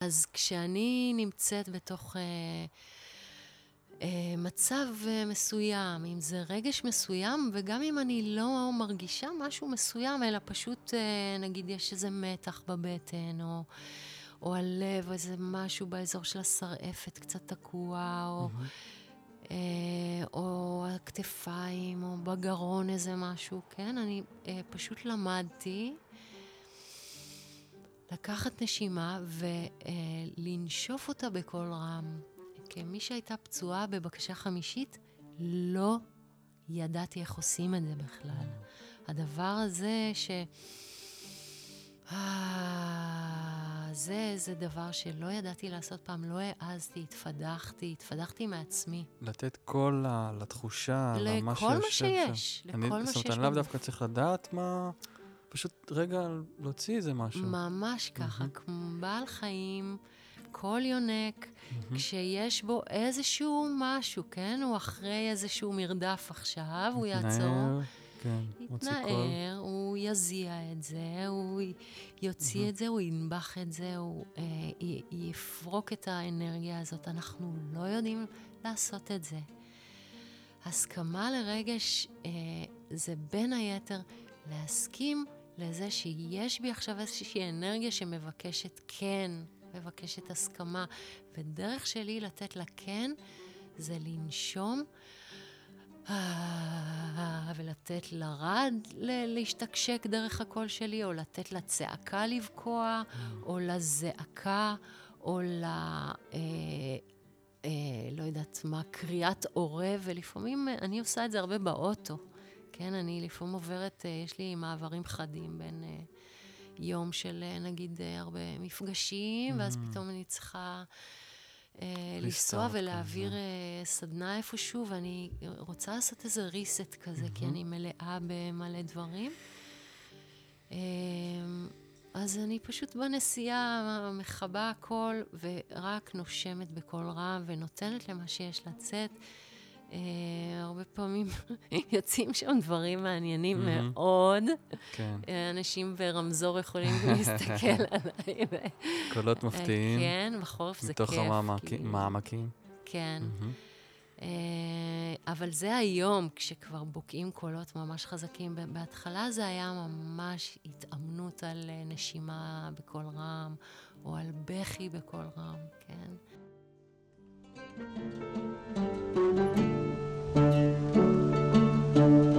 אז כשאני נמצאת בתוך אה, אה, מצב אה, מסוים, אם זה רגש מסוים, וגם אם אני לא מרגישה משהו מסוים, אלא פשוט, אה, נגיד, יש איזה מתח בבטן, או, או הלב, או איזה משהו באזור של השרעפת קצת תקוע, או... אה, או הכתפיים, או בגרון איזה משהו, כן? אני אה, פשוט למדתי לקחת נשימה ולנשוף אותה בקול רם. כמי שהייתה פצועה בבקשה חמישית, לא ידעתי איך עושים את זה בכלל. הדבר הזה ש... אה, זה, זה דבר שלא ידעתי לעשות פעם, לא העזתי, התפדחתי, התפדחתי מעצמי. לתת קול לתחושה, למה שיושב שם. לכל מה שיש, לכל מה שיש. זאת אומרת, אני לאו דווקא צריך לדעת מה... פשוט רגע להוציא איזה משהו. ממש ככה, כמו בעל חיים, כל יונק, כשיש בו איזשהו משהו, כן? הוא אחרי איזשהו מרדף עכשיו, הוא יעצור. כן, יתנער, הוא יזיע את זה, הוא יוציא את זה, הוא ינבח את זה, הוא אה, י, יפרוק את האנרגיה הזאת. אנחנו לא יודעים לעשות את זה. הסכמה לרגש אה, זה בין היתר להסכים לזה שיש בי עכשיו איזושהי אנרגיה שמבקשת כן, מבקשת הסכמה. ודרך שלי לתת לה כן זה לנשום. ולתת לרד להשתקשק דרך הקול שלי, או לתת לצעקה לבקוע, או לזעקה, או ל... אה, אה, לא יודעת מה, קריאת עורב, ולפעמים אני עושה את זה הרבה באוטו. כן, אני לפעמים עוברת, אה, יש לי מעברים חדים בין אה, יום של אה, נגיד הרבה מפגשים, ואז mm. פתאום אני צריכה לנסוע ולהעביר סדנה איפשהו, ואני רוצה לעשות איזה reset כזה, כי mm-hmm. אני מלאה במלא דברים. אז אני פשוט בנסיעה מכבה הכל, ורק נושמת בקול רם, ונותנת למה שיש לצאת. אה, הרבה פעמים יוצאים שם דברים מעניינים מאוד. כן. אה, אנשים ברמזור יכולים להסתכל עליי. קולות מפתיעים. כן, בחורף זה כיף. מתוך המעמקים. כן. אבל זה היום, כשכבר בוקעים קולות ממש חזקים. בהתחלה זה היה ממש התאמנות על נשימה בקול רם, או על בכי בקול רם, כן? Thank you.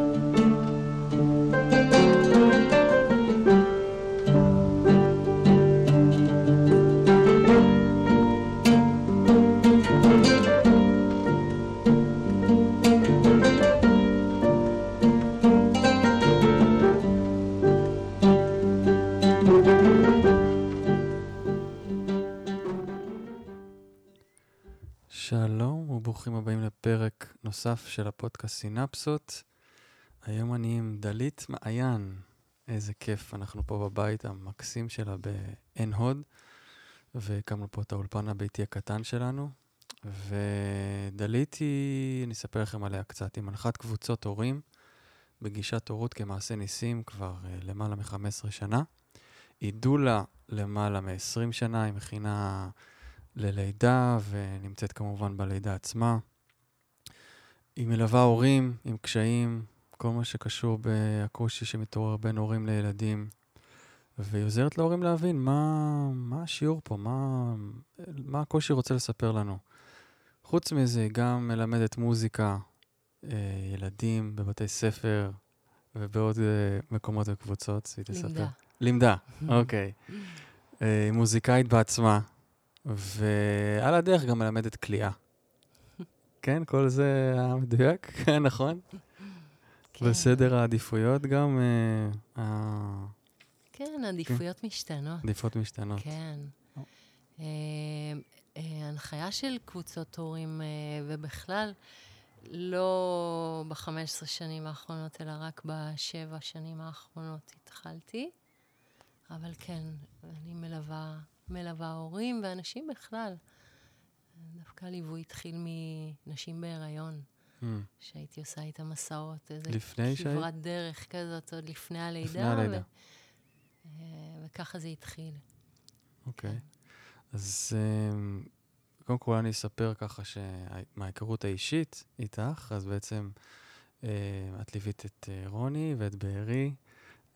ברוכים הבאים לפרק נוסף של הפודקאסט סינפסות. היום אני עם דלית מעיין. איזה כיף, אנחנו פה בבית המקסים שלה בעין הוד, והקמנו פה את האולפן הביתי הקטן שלנו. ודלית היא, אני אספר לכם עליה קצת, היא מנחת קבוצות הורים בגישת הורות כמעשה ניסים כבר uh, למעלה מ-15 שנה. היא דולה למעלה מ-20 שנה, היא מכינה... ללידה, ונמצאת כמובן בלידה עצמה. היא מלווה הורים עם קשיים, כל מה שקשור בקושי שמתעורר בין הורים לילדים, והיא עוזרת להורים להבין מה, מה השיעור פה, מה, מה הקושי רוצה לספר לנו. חוץ מזה, היא גם מלמדת מוזיקה, אה, ילדים בבתי ספר ובעוד אה, מקומות וקבוצות, היא תספר. לימדה. לימדה, אוקיי. אה, היא מוזיקאית בעצמה, ועל הדרך גם מלמדת כליאה. כן, כל זה היה מדויק, כן, נכון? כן. בסדר העדיפויות גם... אה, כן, עדיפויות כן. משתנות. עדיפויות משתנות. כן. אה, אה, הנחיה של קבוצות הורים, ובכלל, לא ב-15 שנים האחרונות, אלא רק בשבע שנים האחרונות התחלתי. אבל כן, אני מלווה מלווה הורים ואנשים בכלל. דווקא הליווי התחיל מנשים בהיריון, mm. שהייתי עושה איתם מסעות, איזה כברת שהי... דרך כזאת עוד לפני הלידה. לפני הלידה. ו... אה, וככה זה התחיל. אוקיי. Okay. אז אמ, קודם כל אני אספר ככה שמההיכרות האישית איתך, אז בעצם אה, את ליווית את אה, רוני ואת בארי,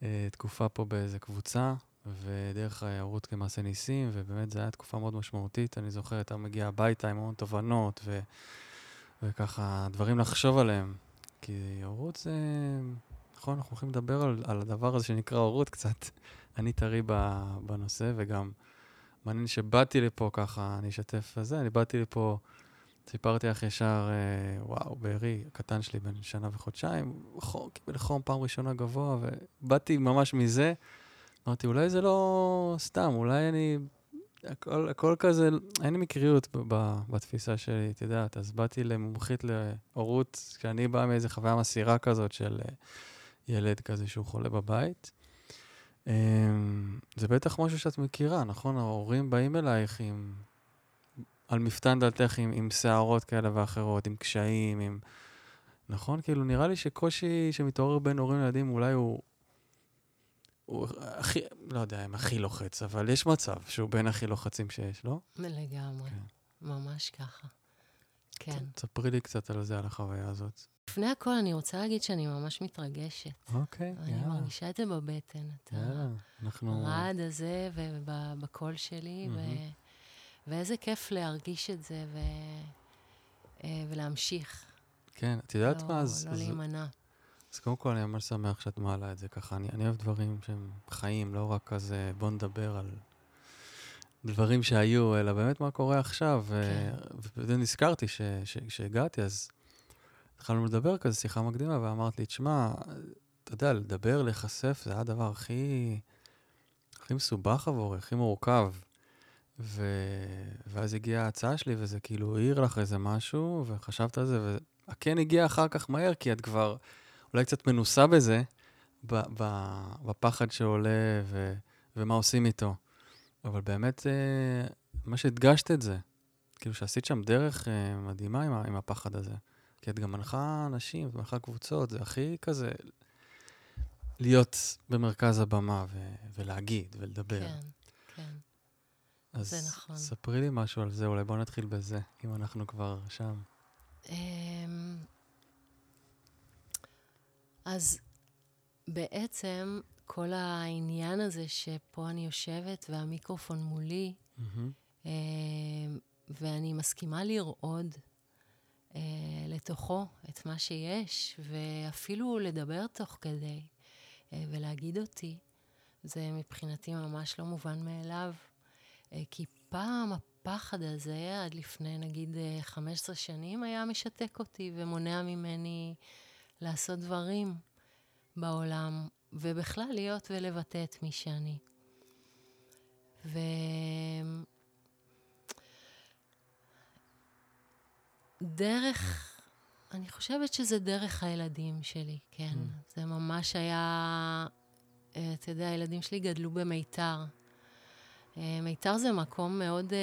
אה, תקופה פה באיזה קבוצה, ודרך הערוץ כמעשה ניסים, ובאמת זו הייתה תקופה מאוד משמעותית. אני זוכר, אתה מגיע הביתה עם המון תובנות, ו, וככה דברים לחשוב עליהם. כי הורות זה... נכון, אנחנו הולכים לדבר על, על הדבר הזה שנקרא הורות קצת. אני טרי בנושא, וגם מעניין שבאתי לפה ככה, אני אשתף בזה, אני באתי לפה, סיפרתי לך ישר, אה, וואו, בארי, הקטן שלי בן שנה וחודשיים, קיבל חום פעם ראשונה גבוה, ובאתי ממש מזה. אמרתי, אולי זה לא סתם, אולי אני... הכל, הכל כזה, אין לי מקריות בתפיסה שלי, את יודעת, אז באתי למומחית להורות, כשאני בא מאיזה חוויה מסירה כזאת של אה, ילד כזה שהוא חולה בבית. אמ, זה בטח משהו שאת מכירה, נכון? ההורים באים אלייך עם... על מפתן דלתך עם, עם שערות כאלה ואחרות, עם קשיים, עם... נכון? כאילו, נראה לי שקושי שמתעורר בין הורים לילדים אולי הוא... הוא הכי, לא יודע אם הכי לוחץ, אבל יש מצב שהוא בין הכי לוחצים שיש, לא? לגמרי, כן. ממש ככה. כן. תספרי לי קצת על זה, על החוויה הזאת. לפני הכל, אני רוצה להגיד שאני ממש מתרגשת. אוקיי, אני יאללה. מרגישה את זה בבטן, את. הרעד הזה ובקול שלי, ו... ואיזה כיף להרגיש את זה ו... אה, ולהמשיך. כן, את יודעת לא, מה? לא להימנע. אז קודם כל, אני ממש שמח שאת מעלה את זה ככה. אני, אני אוהב דברים שהם חיים, לא רק כזה בוא נדבר על דברים שהיו, אלא באמת מה קורה עכשיו. כן. ונזכרתי שהגעתי, אז התחלנו לדבר כזה, שיחה מקדימה, ואמרת לי, תשמע, אתה יודע, לדבר, להיחשף, זה היה הדבר הכי, הכי מסובך עבורי, הכי מורכב. ו... ואז הגיעה ההצעה שלי, וזה כאילו העיר לך איזה משהו, וחשבת על זה, והכן הגיע אחר כך מהר, כי את כבר אולי קצת מנוסה בזה, בפחד שעולה ו... ומה עושים איתו. אבל באמת, אה, מה שהדגשת את זה, כאילו שעשית שם דרך אה, מדהימה עם, עם הפחד הזה. כי את גם מנחה אנשים, את מנחה קבוצות, זה הכי כזה להיות במרכז הבמה ו- ולהגיד ולדבר. כן, כן. אז זה נכון. ספרי לי משהו על זה, אולי בוא נתחיל בזה, אם אנחנו כבר שם. אז בעצם כל העניין הזה שפה אני יושבת והמיקרופון מולי, mm-hmm. ואני מסכימה לרעוד אה, לתוכו את מה שיש, ואפילו לדבר תוך כדי אה, ולהגיד אותי, זה מבחינתי ממש לא מובן מאליו. אה, כי פעם הפחד הזה, עד לפני נגיד 15 שנים, היה משתק אותי ומונע ממני לעשות דברים בעולם, ובכלל להיות ולבטא את מי שאני. ו... דרך, אני חושבת שזה דרך הילדים שלי, כן. Mm. זה ממש היה, אה, אתה יודע, הילדים שלי גדלו במיתר. אה, מיתר זה מקום מאוד uh,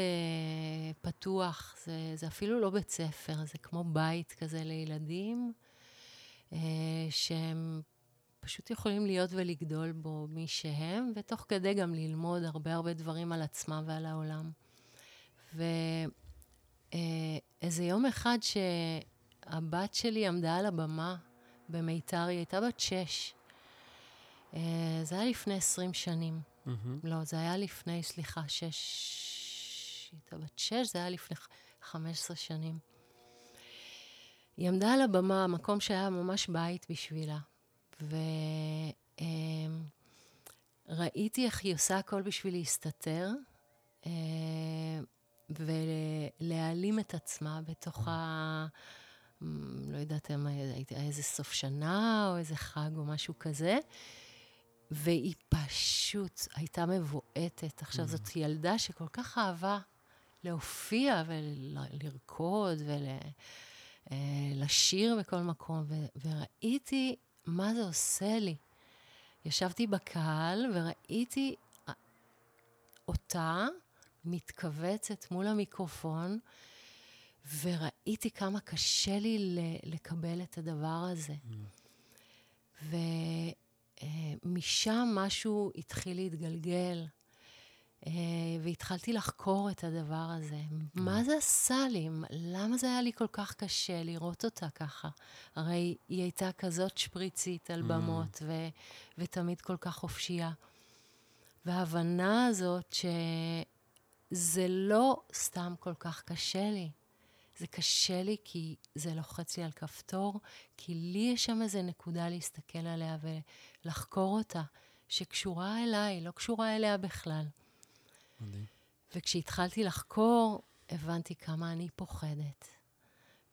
פתוח, זה, זה אפילו לא בית ספר, זה כמו בית כזה לילדים, שהם פשוט יכולים להיות ולגדול בו מי שהם, ותוך כדי גם ללמוד הרבה הרבה דברים על עצמם ועל העולם. ו... אה, יום אחד שהבת שלי עמדה על הבמה במיתר, היא הייתה בת שש. אה, זה היה לפני עשרים שנים. Mm-hmm. לא, זה היה לפני, סליחה, שש... היא הייתה בת שש, זה היה לפני חמש עשרה שנים. היא עמדה על הבמה, מקום שהיה ממש בית בשבילה. וראיתי איך היא עושה הכל בשביל להסתתר. אה, ולהעלים את עצמה בתוך ה... לא יודעת אם הייתה איזה סוף שנה או איזה חג או משהו כזה, והיא פשוט הייתה מבועטת. עכשיו, זאת mm. ילדה שכל כך אהבה להופיע ולרקוד ולשיר אה, בכל מקום, וראיתי מה זה עושה לי. ישבתי בקהל וראיתי אה, אותה, מתכווצת מול המיקרופון, וראיתי כמה קשה לי לקבל את הדבר הזה. Mm. ומשם משהו התחיל להתגלגל. אה, והתחלתי לחקור את הדבר הזה. מה זה עשה לי? למה זה היה לי כל כך קשה לראות אותה ככה? הרי היא הייתה כזאת שפריצית על במות, ו- ותמיד כל כך חופשייה. וההבנה הזאת שזה לא סתם כל כך קשה לי. זה קשה לי כי זה לוחץ לי על כפתור, כי לי יש שם איזה נקודה להסתכל עליה ולחקור אותה, שקשורה אליי, לא קשורה אליה בכלל. מדהים. וכשהתחלתי לחקור, הבנתי כמה אני פוחדת.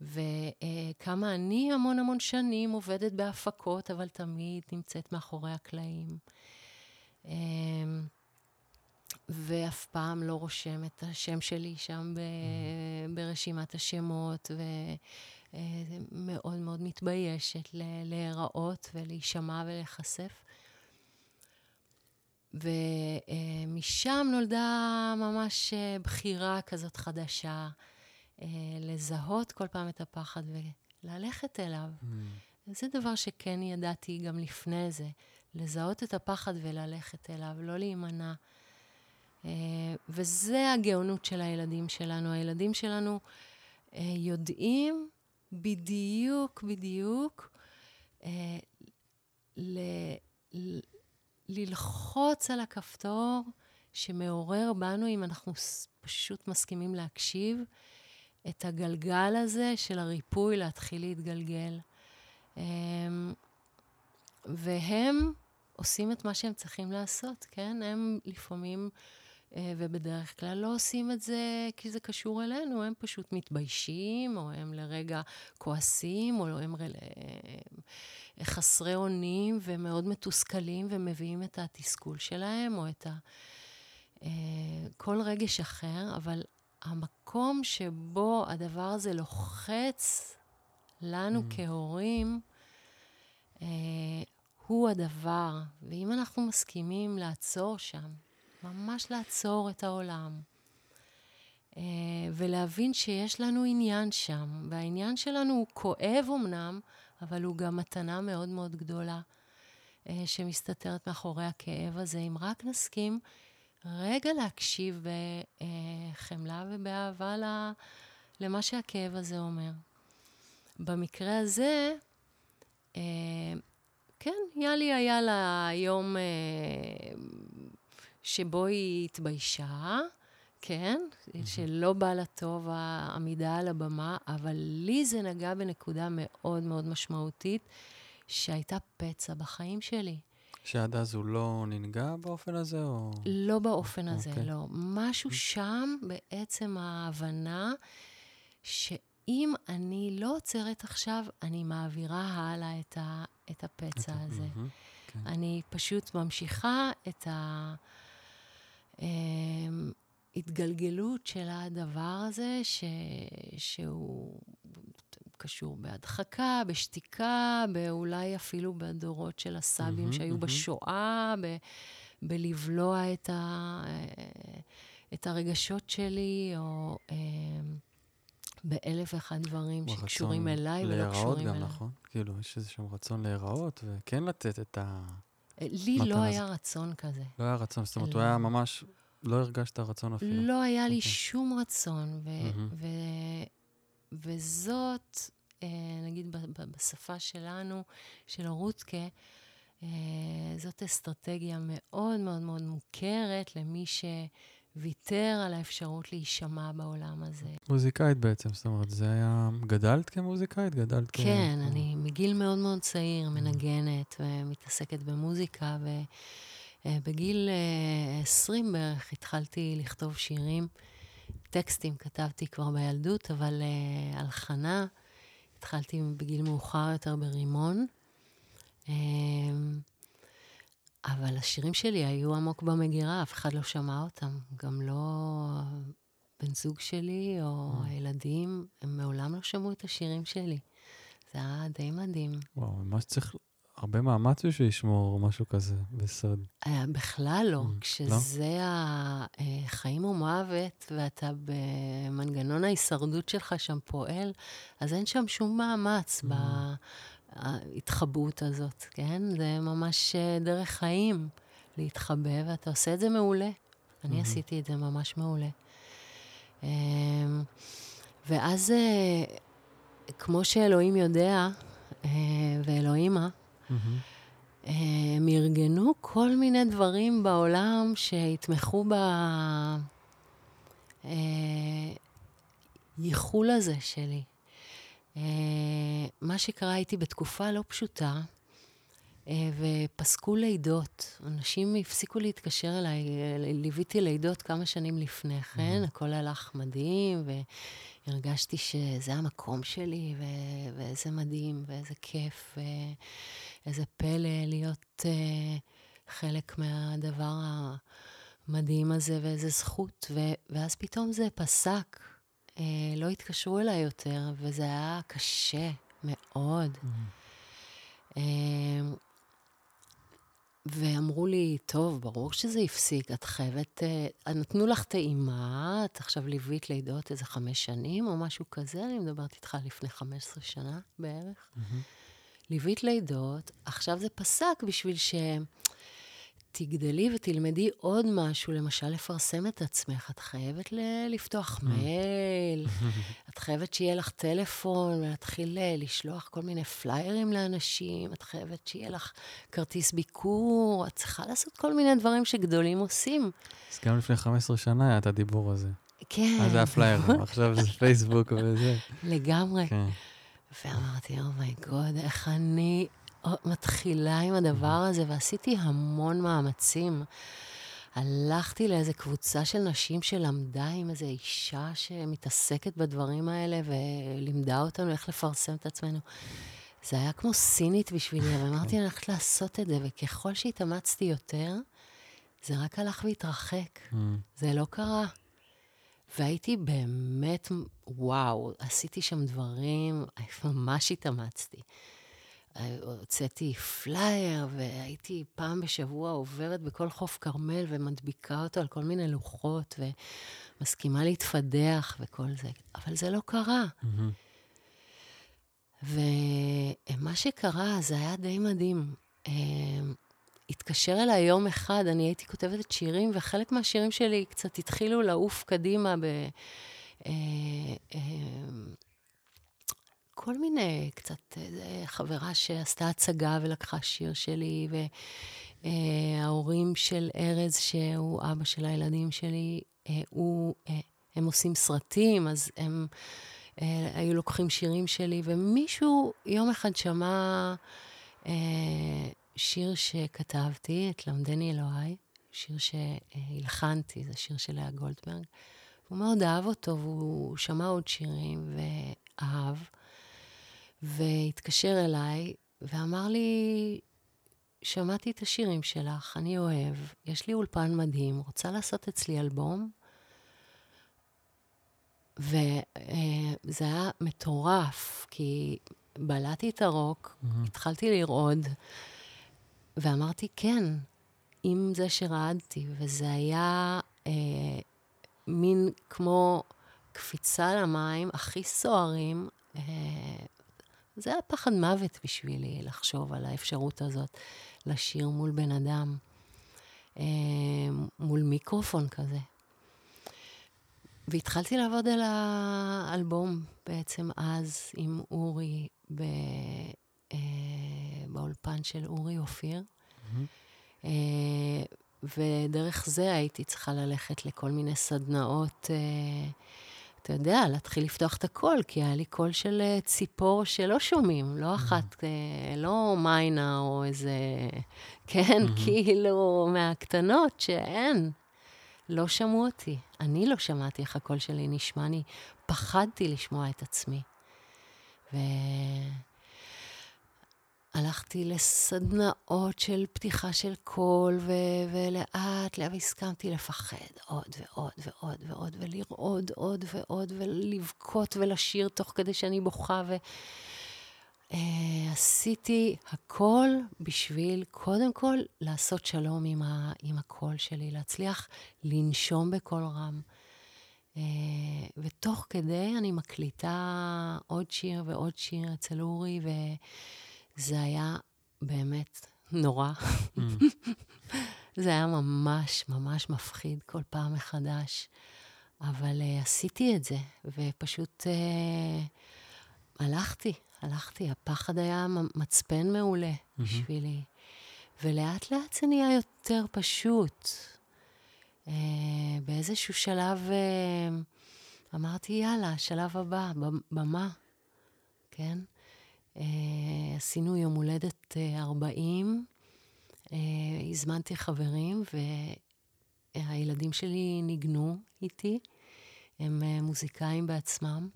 וכמה אני המון המון שנים עובדת בהפקות, אבל תמיד נמצאת מאחורי הקלעים. אמ, ואף פעם לא רושם את השם שלי שם ב, mm-hmm. ברשימת השמות, ומאוד מאוד מתביישת להיראות ולהישמע ולהיחשף. ומשם נולדה ממש בחירה כזאת חדשה, לזהות כל פעם את הפחד וללכת אליו. Mm. זה דבר שכן ידעתי גם לפני זה, לזהות את הפחד וללכת אליו, לא להימנע. וזה הגאונות של הילדים שלנו. הילדים שלנו יודעים בדיוק, בדיוק, ללחוץ על הכפתור שמעורר בנו, אם אנחנו פשוט מסכימים להקשיב, את הגלגל הזה של הריפוי להתחיל להתגלגל. אמ, והם עושים את מה שהם צריכים לעשות, כן? הם לפעמים, ובדרך כלל לא עושים את זה כי זה קשור אלינו, הם פשוט מתביישים, או הם לרגע כועסים, או הם... חסרי אונים ומאוד מתוסכלים ומביאים את התסכול שלהם, או את ה... אה, כל רגש אחר, אבל המקום שבו הדבר הזה לוחץ לנו mm. כהורים, אה, הוא הדבר. ואם אנחנו מסכימים לעצור שם, ממש לעצור את העולם, אה, ולהבין שיש לנו עניין שם, והעניין שלנו הוא כואב אמנם, אבל הוא גם מתנה מאוד מאוד גדולה אה, שמסתתרת מאחורי הכאב הזה. אם רק נסכים רגע להקשיב בחמלה ובאהבה למה שהכאב הזה אומר. במקרה הזה, אה, כן, יאלי היה לה יום שבו היא התביישה, כן? Mm-hmm. שלא בא לה טוב העמידה על הבמה, אבל לי זה נגע בנקודה מאוד מאוד משמעותית, שהייתה פצע בחיים שלי. שעד אז הוא לא ננגע באופן הזה, או... לא באופן okay. הזה, אוקיי. לא. משהו שם, בעצם ההבנה, שאם אני לא עוצרת עכשיו, אני מעבירה הלאה את, ה, את הפצע הזה. Mm-hmm. כן. אני פשוט ממשיכה את ה... אמ, התגלגלות של הדבר הזה, ש... שהוא קשור בהדחקה, בשתיקה, באולי אפילו בדורות של הסבים mm-hmm, שהיו mm-hmm. בשואה, ב... בלבלוע את, ה... את הרגשות שלי, או אה, באלף ואחד דברים שקשורים אליי ולא קשורים אליי. גם, נכון? כאילו, יש איזשהו רצון להיראות, וכן לתת את ה... לי לא היה רצון כזה. לא היה רצון, זאת אומרת, הוא היה ממש לא הרגשת רצון אפילו. לא היה לי okay. אוקיי. שום רצון, ו- mm-hmm. ו- וזאת, אה, נגיד בשפה שלנו, של רותקה, אה, זאת אסטרטגיה מאוד מאוד מאוד מוכרת למי שוויתר על האפשרות להישמע בעולם הזה. מוזיקאית בעצם, זאת אומרת, זה היה... גדלת כמוזיקאית? גדלת כן, כ... כן, אני מגיל מאוד מאוד צעיר מנגנת ומתעסקת במוזיקה, ו... אה, בגיל 20 אה, בערך התחלתי לכתוב שירים. טקסטים כתבתי כבר בילדות, אבל uh, הלחנה התחלתי בגיל מאוחר יותר ברימון. Uh, אבל השירים שלי היו עמוק במגירה, אף אחד לא שמע אותם. גם לא בן זוג שלי או mm. הילדים, הם מעולם לא שמעו את השירים שלי. זה היה די מדהים. וואו, ממש צריך הרבה מאמץ בשביל לשמור משהו כזה בסוד. אה, בכלל לא. Mm, כשזה לא? החיים ומוות, ואתה במנגנון ההישרדות שלך שם פועל, אז אין שם שום מאמץ mm. בהתחבאות הזאת, כן? זה ממש אה, דרך חיים להתחבא, ואתה עושה את זה מעולה. אני עשיתי את זה ממש מעולה. אמ, ואז, אה, כמו שאלוהים יודע, אה, ואלוהימה, הם ארגנו כל מיני דברים בעולם שיתמכו בייחול הזה שלי. מה שקרה, הייתי בתקופה לא פשוטה. אה, ופסקו לידות. אנשים הפסיקו להתקשר אליי, ליוויתי לידות כמה שנים לפני כן, הכל הלך מדהים, והרגשתי שזה המקום שלי, ו- ואיזה מדהים, ואיזה כיף, ואיזה פלא להיות uh, חלק מהדבר המדהים הזה, ואיזה זכות. ו- ואז פתאום זה פסק. Uh, לא התקשרו אליי יותר, וזה היה קשה מאוד. Mm-hmm. Uh, ואמרו לי, טוב, ברור שזה הפסיק, את חייבת... Uh, נתנו לך טעימה, את עכשיו ליווית לידות איזה חמש שנים או משהו כזה, אני מדברת איתך לפני 15 שנה בערך. Mm-hmm. ליווית לידות, עכשיו זה פסק בשביל ש... תגדלי ותלמדי עוד משהו, למשל לפרסם את עצמך. את חייבת ל- לפתוח mm. מייל, את חייבת שיהיה לך טלפון ולהתחיל לשלוח כל מיני פליירים לאנשים, את חייבת שיהיה לך כרטיס ביקור, את צריכה לעשות כל מיני דברים שגדולים עושים. אז גם לפני 15 שנה היה את הדיבור הזה. כן. אז זה היה פליירים, עכשיו זה פייסבוק וזה. לגמרי. כן. ואמרתי, oh my god, oh איך אני מתחילה עם הדבר הזה, ועשיתי המון מאמצים. הלכתי לאיזה קבוצה של נשים שלמדה עם איזו אישה שמתעסקת בדברים האלה, ולימדה אותנו איך לפרסם את עצמנו. זה היה כמו סינית בשבילי, אבל אמרתי, אני הולכת לעשות את זה, וככל שהתאמצתי יותר, זה רק הלך והתרחק. Mm. זה לא קרה. והייתי באמת, וואו, עשיתי שם דברים, ממש התאמצתי. הוצאתי פלייר, והייתי פעם בשבוע עוברת בכל חוף כרמל ומדביקה אותו על כל מיני לוחות, ומסכימה להתפדח וכל זה. אבל זה לא קרה. Mm-hmm. ומה שקרה, זה היה די מדהים. אמ, התקשר אליי יום אחד, אני הייתי כותבת את שירים, וחלק מהשירים שלי קצת התחילו לעוף קדימה ב... אה, כל מיני, קצת אה, חברה שעשתה הצגה ולקחה שיר שלי, וההורים של ארז, שהוא אבא של הילדים שלי, אה, הוא, אה, הם עושים סרטים, אז הם היו לוקחים שירים שלי, ומישהו יום אחד שמע שיר שכתבתי, את למדני אלוהי, שיר שהלחנתי, זה שיר של לאה גולדברג. הוא מאוד אהב אותו, והוא שמע עוד שירים ואהב. והתקשר אליי ואמר לי, שמעתי את השירים שלך, אני אוהב, יש לי אולפן מדהים, רוצה לעשות אצלי אלבום? וזה היה מטורף, כי בלעתי את הרוק, mm-hmm. התחלתי לרעוד, ואמרתי, כן, עם זה שרעדתי, וזה היה אה, מין כמו קפיצה למים הכי סוערים. אה, זה היה פחד מוות בשבילי לחשוב על האפשרות הזאת לשיר מול בן אדם, אה, מול מיקרופון כזה. והתחלתי לעבוד על האלבום בעצם אז עם אורי ב, אה, באולפן של אורי אופיר. Mm-hmm. ודרך זה הייתי צריכה ללכת לכל מיני סדנאות אה, אתה יודע, להתחיל לפתוח את הקול, כי היה לי קול של אה, ציפור שלא שומעים, לא mm-hmm. אחת, אה, לא מיינה או איזה, כן, mm-hmm. כאילו, מהקטנות שאין. לא שמעו אותי. אני לא שמעתי איך הקול שלי נשמע, אני פחדתי לשמוע את עצמי. ו... הלכתי לסדנאות של פתיחה של קול, ו- ולאט לאט הסכמתי לפחד עוד ועוד ועוד ועוד, ולרעוד עוד ועוד, ולבכות ולשיר תוך כדי שאני בוכה, ועשיתי uh, הכל בשביל, קודם כל, לעשות שלום עם, ה- עם הקול שלי, להצליח לנשום בקול רם. Uh, ותוך כדי אני מקליטה עוד שיר ועוד שיר אצל אורי, ו... זה היה באמת נורא. זה היה ממש ממש מפחיד כל פעם מחדש. אבל uh, עשיתי את זה, ופשוט uh, הלכתי, הלכתי. הפחד היה מצפן מעולה mm-hmm. בשבילי. ולאט לאט זה נהיה יותר פשוט. Uh, באיזשהו שלב uh, אמרתי, יאללה, שלב הבא, במה, כן? Uh, עשינו יום הולדת uh, 40, uh, הזמנתי חברים, והילדים שלי ניגנו איתי, הם מוזיקאים בעצמם.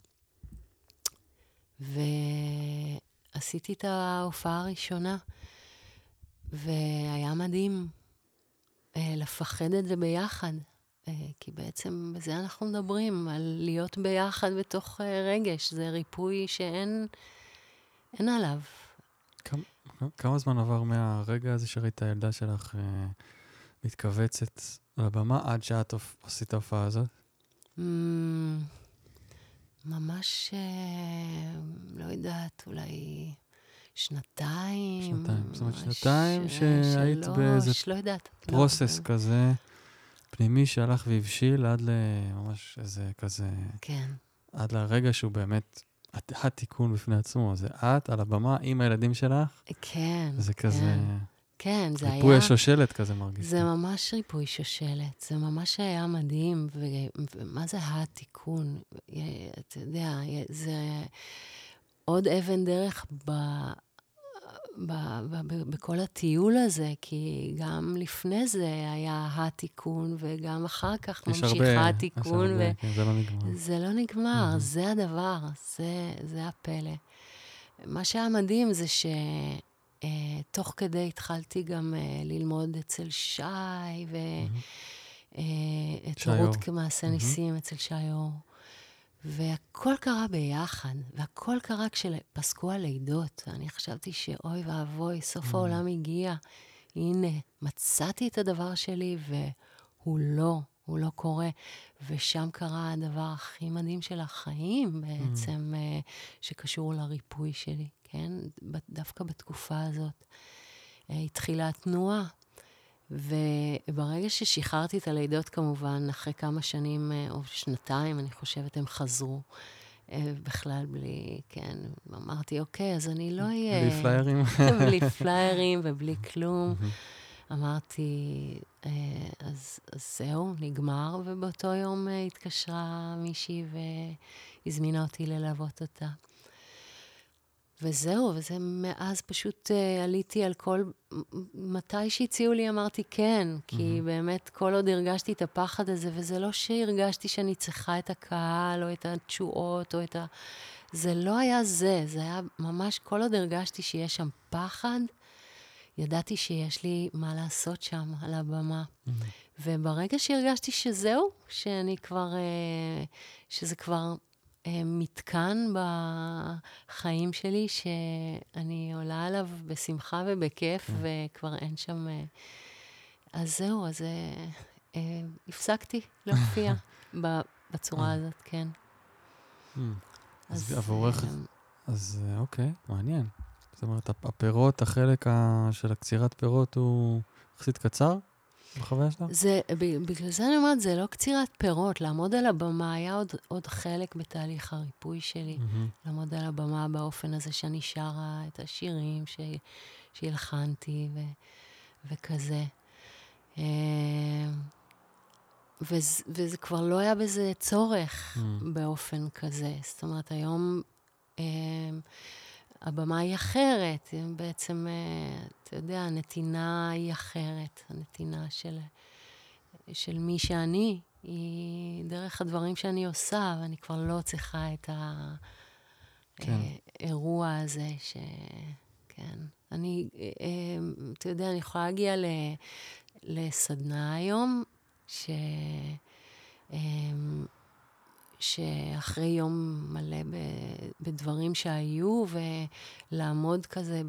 ועשיתי את ההופעה הראשונה, והיה מדהים אה, לפחד את זה ביחד, אה, כי בעצם בזה אנחנו מדברים, על להיות ביחד בתוך אה, רגש, זה ריפוי שאין אין עליו. כמה, כמה זמן עבר מהרגע הזה שראית את הילדה שלך אה, מתכווצת על הבמה עד שאת עשית את ההופעה הזאת? Mm, ממש, אה, לא יודעת, אולי שנתיים. שנתיים. זאת אומרת, שנתיים ש... שהיית שלוש, באיזה לא יודעת. פרוסס לא. כזה פנימי שהלך והבשיל עד לממש איזה כזה... כן. עד לרגע שהוא באמת התיקון בפני עצמו. זה את על הבמה עם הילדים שלך. כן, זה כן. כזה... כן, זה היה... ריפוי השושלת כזה מרגיש. זה ממש ריפוי שושלת. זה ממש היה מדהים. ו... ומה זה התיקון? אתה יודע, זה עוד אבן דרך ב... ב, ב, ב, בכל הטיול הזה, כי גם לפני זה היה התיקון, וגם אחר כך ממשיך הרבה, התיקון. יש הרבה, ו... כן, זה לא נגמר. זה לא נגמר, mm-hmm. זה הדבר, זה, זה הפלא. מה שהיה מדהים זה ש... Uh, תוך כדי התחלתי גם uh, ללמוד אצל שי, ואת mm-hmm. uh, הורות כמעשה mm-hmm. ניסים אצל שי אור. והכל קרה ביחד, והכל קרה כשפסקו הלידות. אני חשבתי שאוי ואבוי, סוף mm-hmm. העולם הגיע. הנה, מצאתי את הדבר שלי, והוא לא, הוא לא קורה. ושם קרה הדבר הכי מדהים של החיים בעצם, mm-hmm. שקשור לריפוי שלי. כן? דווקא בתקופה הזאת. אה, התחילה התנועה. וברגע ששחררתי את הלידות, כמובן, אחרי כמה שנים, אה, או שנתיים, אני חושבת, הם חזרו. אה, בכלל בלי, כן, אמרתי, אוקיי, אז אני לא אהיה... בלי פליירים. בלי פליירים ובלי כלום. אמרתי, אז, אז זהו, נגמר, ובאותו יום התקשרה מישהי והזמינה אותי ללוות אותה. וזהו, וזה מאז פשוט uh, עליתי על כל... מתי שהציעו לי אמרתי כן, כי mm-hmm. באמת כל עוד הרגשתי את הפחד הזה, וזה לא שהרגשתי שאני צריכה את הקהל, או את התשואות, או את ה... זה לא היה זה, זה היה ממש, כל עוד הרגשתי שיש שם פחד, ידעתי שיש לי מה לעשות שם, על הבמה. Mm-hmm. וברגע שהרגשתי שזהו, שאני כבר... Uh, שזה כבר אה, מתקן בחיים שלי שאני עולה עליו בשמחה ובכיף, כן. וכבר אין שם... אה, אז זהו, אז אה, הפסקתי להופיע בצורה הזאת, כן. Hmm. אז עבורך, אז אוקיי, מעניין. זאת אומרת, הפירות, החלק של הקצירת פירות הוא יחסית קצר? בחוויה שלך? זה, בגלל זה אני אומרת, זה לא קצירת פירות. לעמוד על הבמה היה עוד, עוד חלק בתהליך הריפוי שלי. Mm-hmm. לעמוד על הבמה באופן הזה שאני שרה את השירים ש, שהלחנתי ו, וכזה. אה, וזה, וזה כבר לא היה בזה צורך mm. באופן כזה. זאת אומרת, היום... אה, הבמה היא אחרת, בעצם, אה, אתה יודע, הנתינה היא אחרת, הנתינה של, של מי שאני, היא דרך הדברים שאני עושה, ואני כבר לא צריכה את האירוע כן. הזה, ש... כן. אני, אה, אתה יודע, אני יכולה להגיע לסדנה היום, ש... שאחרי יום מלא בדברים שהיו, ולעמוד כזה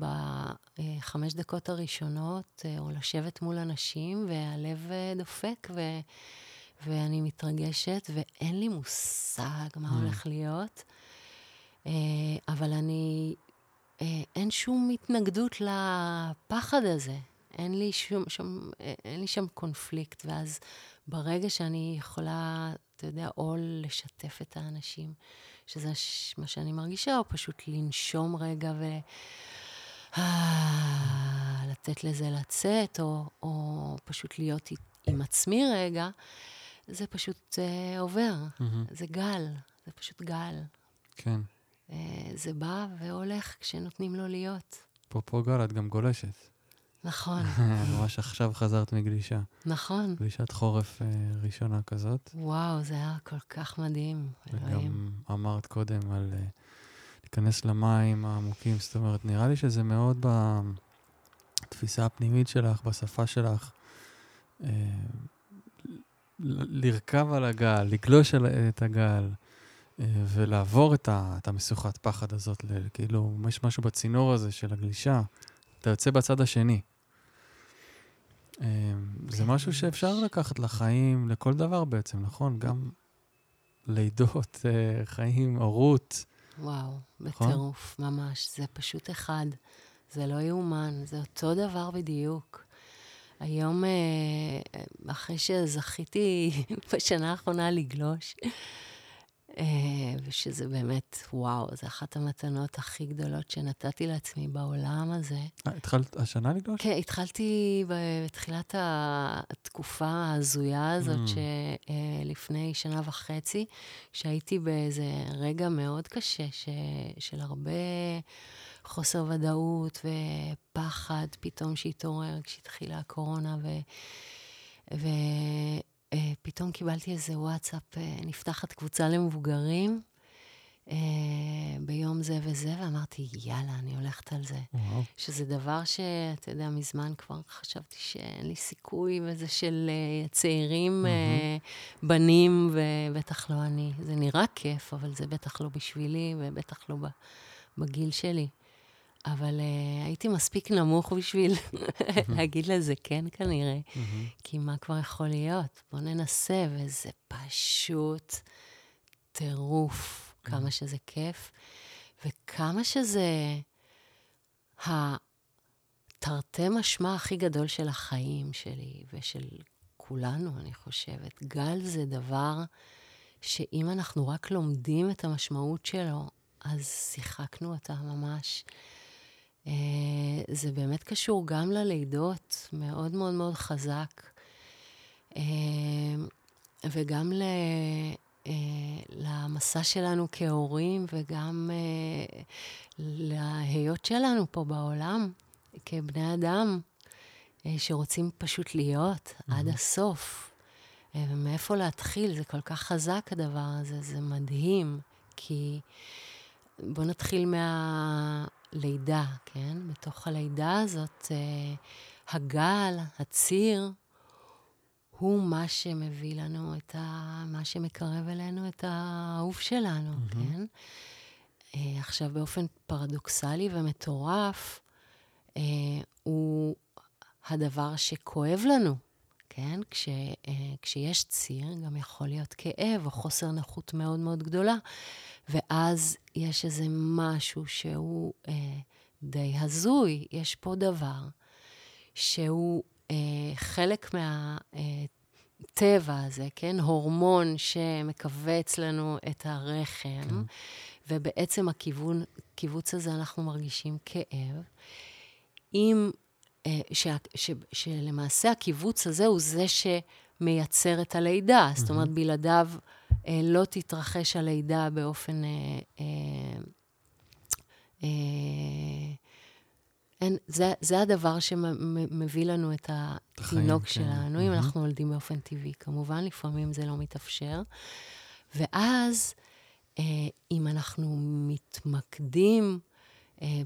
בחמש דקות הראשונות, אה, או לשבת מול אנשים, והלב אה, דופק, ו... ואני מתרגשת, ואין לי מושג מה mm. הולך להיות. אה, אבל אני, אין שום התנגדות לפחד הזה. אין לי, שום, שום, אין לי שם קונפליקט, ואז ברגע שאני יכולה, אתה יודע, או לשתף את האנשים, שזה מה שאני מרגישה, או פשוט לנשום רגע ו... אה, לתת לזה לצאת, או, או פשוט להיות עם עצמי רגע, זה פשוט uh, עובר. Mm-hmm. זה גל, זה פשוט גל. כן. Uh, זה בא והולך כשנותנים לו להיות. אפרופו גל, את גם גולשת. נכון. ממש עכשיו חזרת מגלישה. נכון. גלישת חורף uh, ראשונה כזאת. וואו, זה היה כל כך מדהים. וגם אלוהים. אמרת קודם על uh, להיכנס למים העמוקים, זאת אומרת, נראה לי שזה מאוד בתפיסה הפנימית שלך, בשפה שלך. Uh, לרכב על הגל, לגלוש את הגל, אה, ולעבור את, ה, את המשוכת פחד הזאת, כאילו, יש משהו בצינור הזה של הגלישה, אתה יוצא בצד השני. אה, זה משהו שאפשר לקחת לחיים, לכל דבר בעצם, נכון? גם לידות, אה, חיים, הורות. וואו, נכון? בטירוף, ממש. זה פשוט אחד. זה לא יאומן, זה אותו דבר בדיוק. היום, אה, אחרי שזכיתי בשנה האחרונה לגלוש, ושזה באמת, וואו, זו אחת המתנות הכי גדולות שנתתי לעצמי בעולם הזה. אה, התחלת השנה לגלוש? כן, התחלתי בתחילת התקופה ההזויה הזאת, mm. שלפני שנה וחצי, שהייתי באיזה רגע מאוד קשה, ש, של הרבה... חוסר ודאות ופחד פתאום שהתעורר כשהתחילה הקורונה, ופתאום אה, קיבלתי איזה וואטסאפ, אה, נפתחת קבוצה למבוגרים. Uh, ביום זה וזה, ואמרתי, יאללה, אני הולכת על זה. וואו. שזה דבר שאתה יודע, מזמן כבר חשבתי שאין לי סיכוי, וזה של uh, צעירים, mm-hmm. uh, בנים, ובטח לא אני. זה נראה כיף, אבל זה בטח לא בשבילי, ובטח לא בגיל שלי. אבל uh, הייתי מספיק נמוך בשביל להגיד לזה כן כנראה, כי מה כבר יכול להיות? בואו ננסה, וזה פשוט טירוף, כמה שזה כיף, וכמה שזה התרתי משמע הכי גדול של החיים שלי ושל כולנו, אני חושבת. גל זה דבר שאם אנחנו רק לומדים את המשמעות שלו, אז שיחקנו אותה ממש. אה, זה באמת קשור גם ללידות, מאוד מאוד מאוד חזק, אה, וגם ל... אה, למסע שלנו כהורים וגם להיות שלנו פה בעולם, כבני אדם, שרוצים פשוט להיות mm-hmm. עד הסוף. ומאיפה להתחיל? זה כל כך חזק הדבר הזה, זה מדהים, כי בואו נתחיל מה... לידה, כן? בתוך הלידה הזאת, אה, הגל, הציר, הוא מה שמביא לנו את ה... מה שמקרב אלינו את האהוב שלנו, mm-hmm. כן? אה, עכשיו, באופן פרדוקסלי ומטורף, אה, הוא הדבר שכואב לנו, כן? כש, כשיש ציר, גם יכול להיות כאב או חוסר נוחות מאוד מאוד גדולה. ואז יש איזה משהו שהוא אה, די הזוי. יש פה דבר שהוא אה, חלק מהטבע אה, הזה, כן? הורמון שמכווץ לנו את הרחם, כן. ובעצם הכיוון, קיבוץ הזה אנחנו מרגישים כאב. אם, אה, שלמעשה הקיבוץ הזה הוא זה שמייצר את הלידה. Mm-hmm. זאת אומרת, בלעדיו... אה, לא תתרחש הלידה באופן... אה, אה, אין, זה, זה הדבר שמביא לנו את התינוק כן. שלנו, כן. אם mm-hmm. אנחנו נולדים באופן טבעי. כמובן, לפעמים זה לא מתאפשר. ואז, אה, אם אנחנו מתמקדים אה,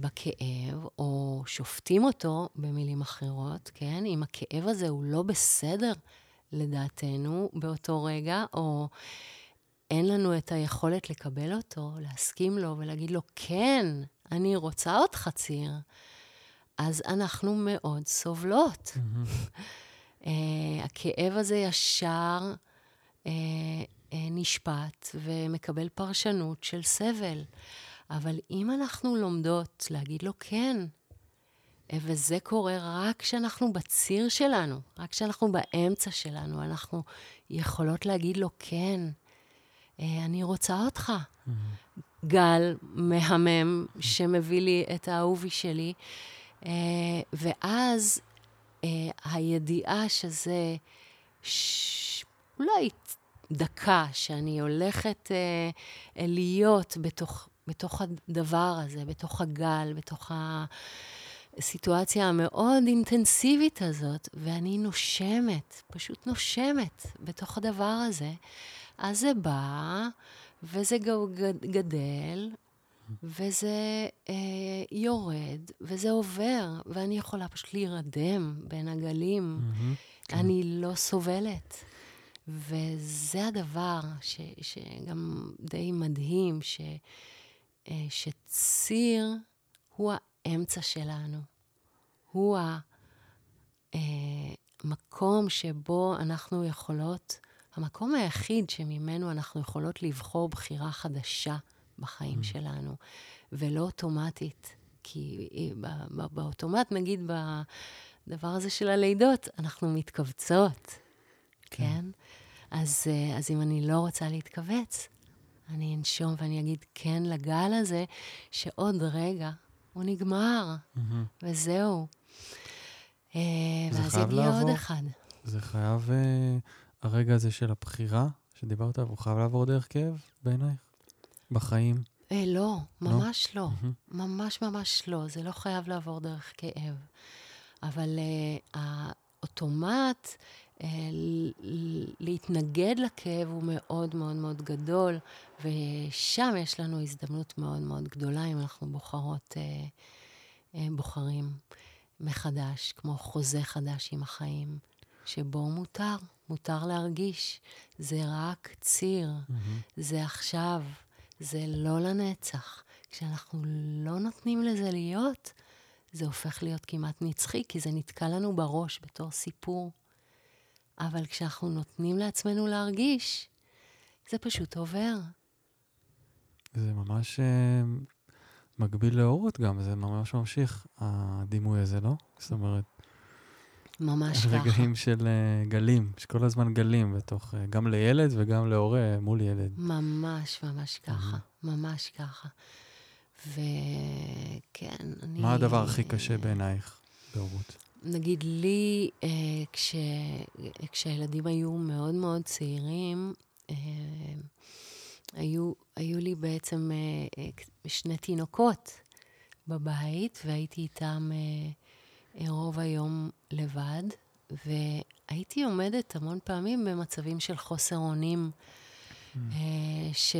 בכאב, או שופטים אותו, במילים אחרות, כן? אם הכאב הזה הוא לא בסדר, לדעתנו, באותו רגע, או אין לנו את היכולת לקבל אותו, להסכים לו ולהגיד לו, כן, אני רוצה עוד חציר, אז אנחנו מאוד סובלות. uh, הכאב הזה ישר uh, uh, נשפט ומקבל פרשנות של סבל. אבל אם אנחנו לומדות להגיד לו כן, אה, וזה קורה רק כשאנחנו בציר שלנו, רק כשאנחנו באמצע שלנו. אנחנו יכולות להגיד לו, כן, אה, אני רוצה אותך. Mm-hmm. גל מהמם שמביא לי את האהובי שלי. אה, ואז הידיעה שזה ש... אולי דקה שאני הולכת להיות בתוך, בתוך הדבר הזה, בתוך הגל, בתוך. הסיטואציה המאוד אינטנסיבית הזאת, ואני נושמת, פשוט נושמת בתוך הדבר הזה. אז זה בא, וזה גדל, וזה אה, יורד, וזה עובר, ואני יכולה פשוט להירדם בין הגלים. Mm-hmm, אני כן. לא סובלת. וזה הדבר ש, שגם די מדהים, ש, אה, שציר הוא האמצע שלנו. הוא המקום אה, שבו אנחנו יכולות, המקום היחיד שממנו אנחנו יכולות לבחור בחירה חדשה בחיים mm. שלנו, ולא אוטומטית. כי באוטומט, נגיד, בדבר הזה של הלידות, אנחנו מתכווצות, כן? כן? אז, אה, אז אם אני לא רוצה להתכווץ, אני אנשום ואני אגיד כן לגל הזה, שעוד רגע הוא נגמר, mm-hmm. וזהו. אה, ואז יגיע לעבור, עוד אחד. זה חייב, uh, הרגע הזה של הבחירה שדיברת עליו, הוא חייב לעבור דרך כאב בעינייך? בחיים? אה, לא, לא? ממש לא. לא. Mm-hmm. ממש ממש לא. זה לא חייב לעבור דרך כאב. אבל uh, האוטומט אה, להתנגד לכאב הוא מאוד מאוד מאוד גדול, ושם יש לנו הזדמנות מאוד מאוד גדולה אם אנחנו בוחרות, אה, אה, בוחרים מחדש, כמו חוזה חדש עם החיים, שבו מותר, מותר להרגיש. זה רק ציר, mm-hmm. זה עכשיו, זה לא לנצח. כשאנחנו לא נותנים לזה להיות, זה הופך להיות כמעט נצחי, כי זה נתקע לנו בראש בתור סיפור. אבל כשאנחנו נותנים לעצמנו להרגיש, זה פשוט עובר. זה ממש uh, מקביל להורות גם, זה ממש ממשיך, הדימוי הזה, לא? זאת אומרת... ממש ככה. רגעים של uh, גלים, שכל הזמן גלים בתוך, uh, גם לילד וגם להורה מול ילד. ממש, ממש ככה. ממש ככה. וכן, אני... מה הדבר הכי קשה בעינייך בהורות? נגיד לי, אה, כש, כשהילדים היו מאוד מאוד צעירים, אה, היו, היו לי בעצם אה, אה, שני תינוקות בבית, והייתי איתם אה, אה, רוב היום לבד, והייתי עומדת המון פעמים במצבים של חוסר אונים, mm. אה, ש...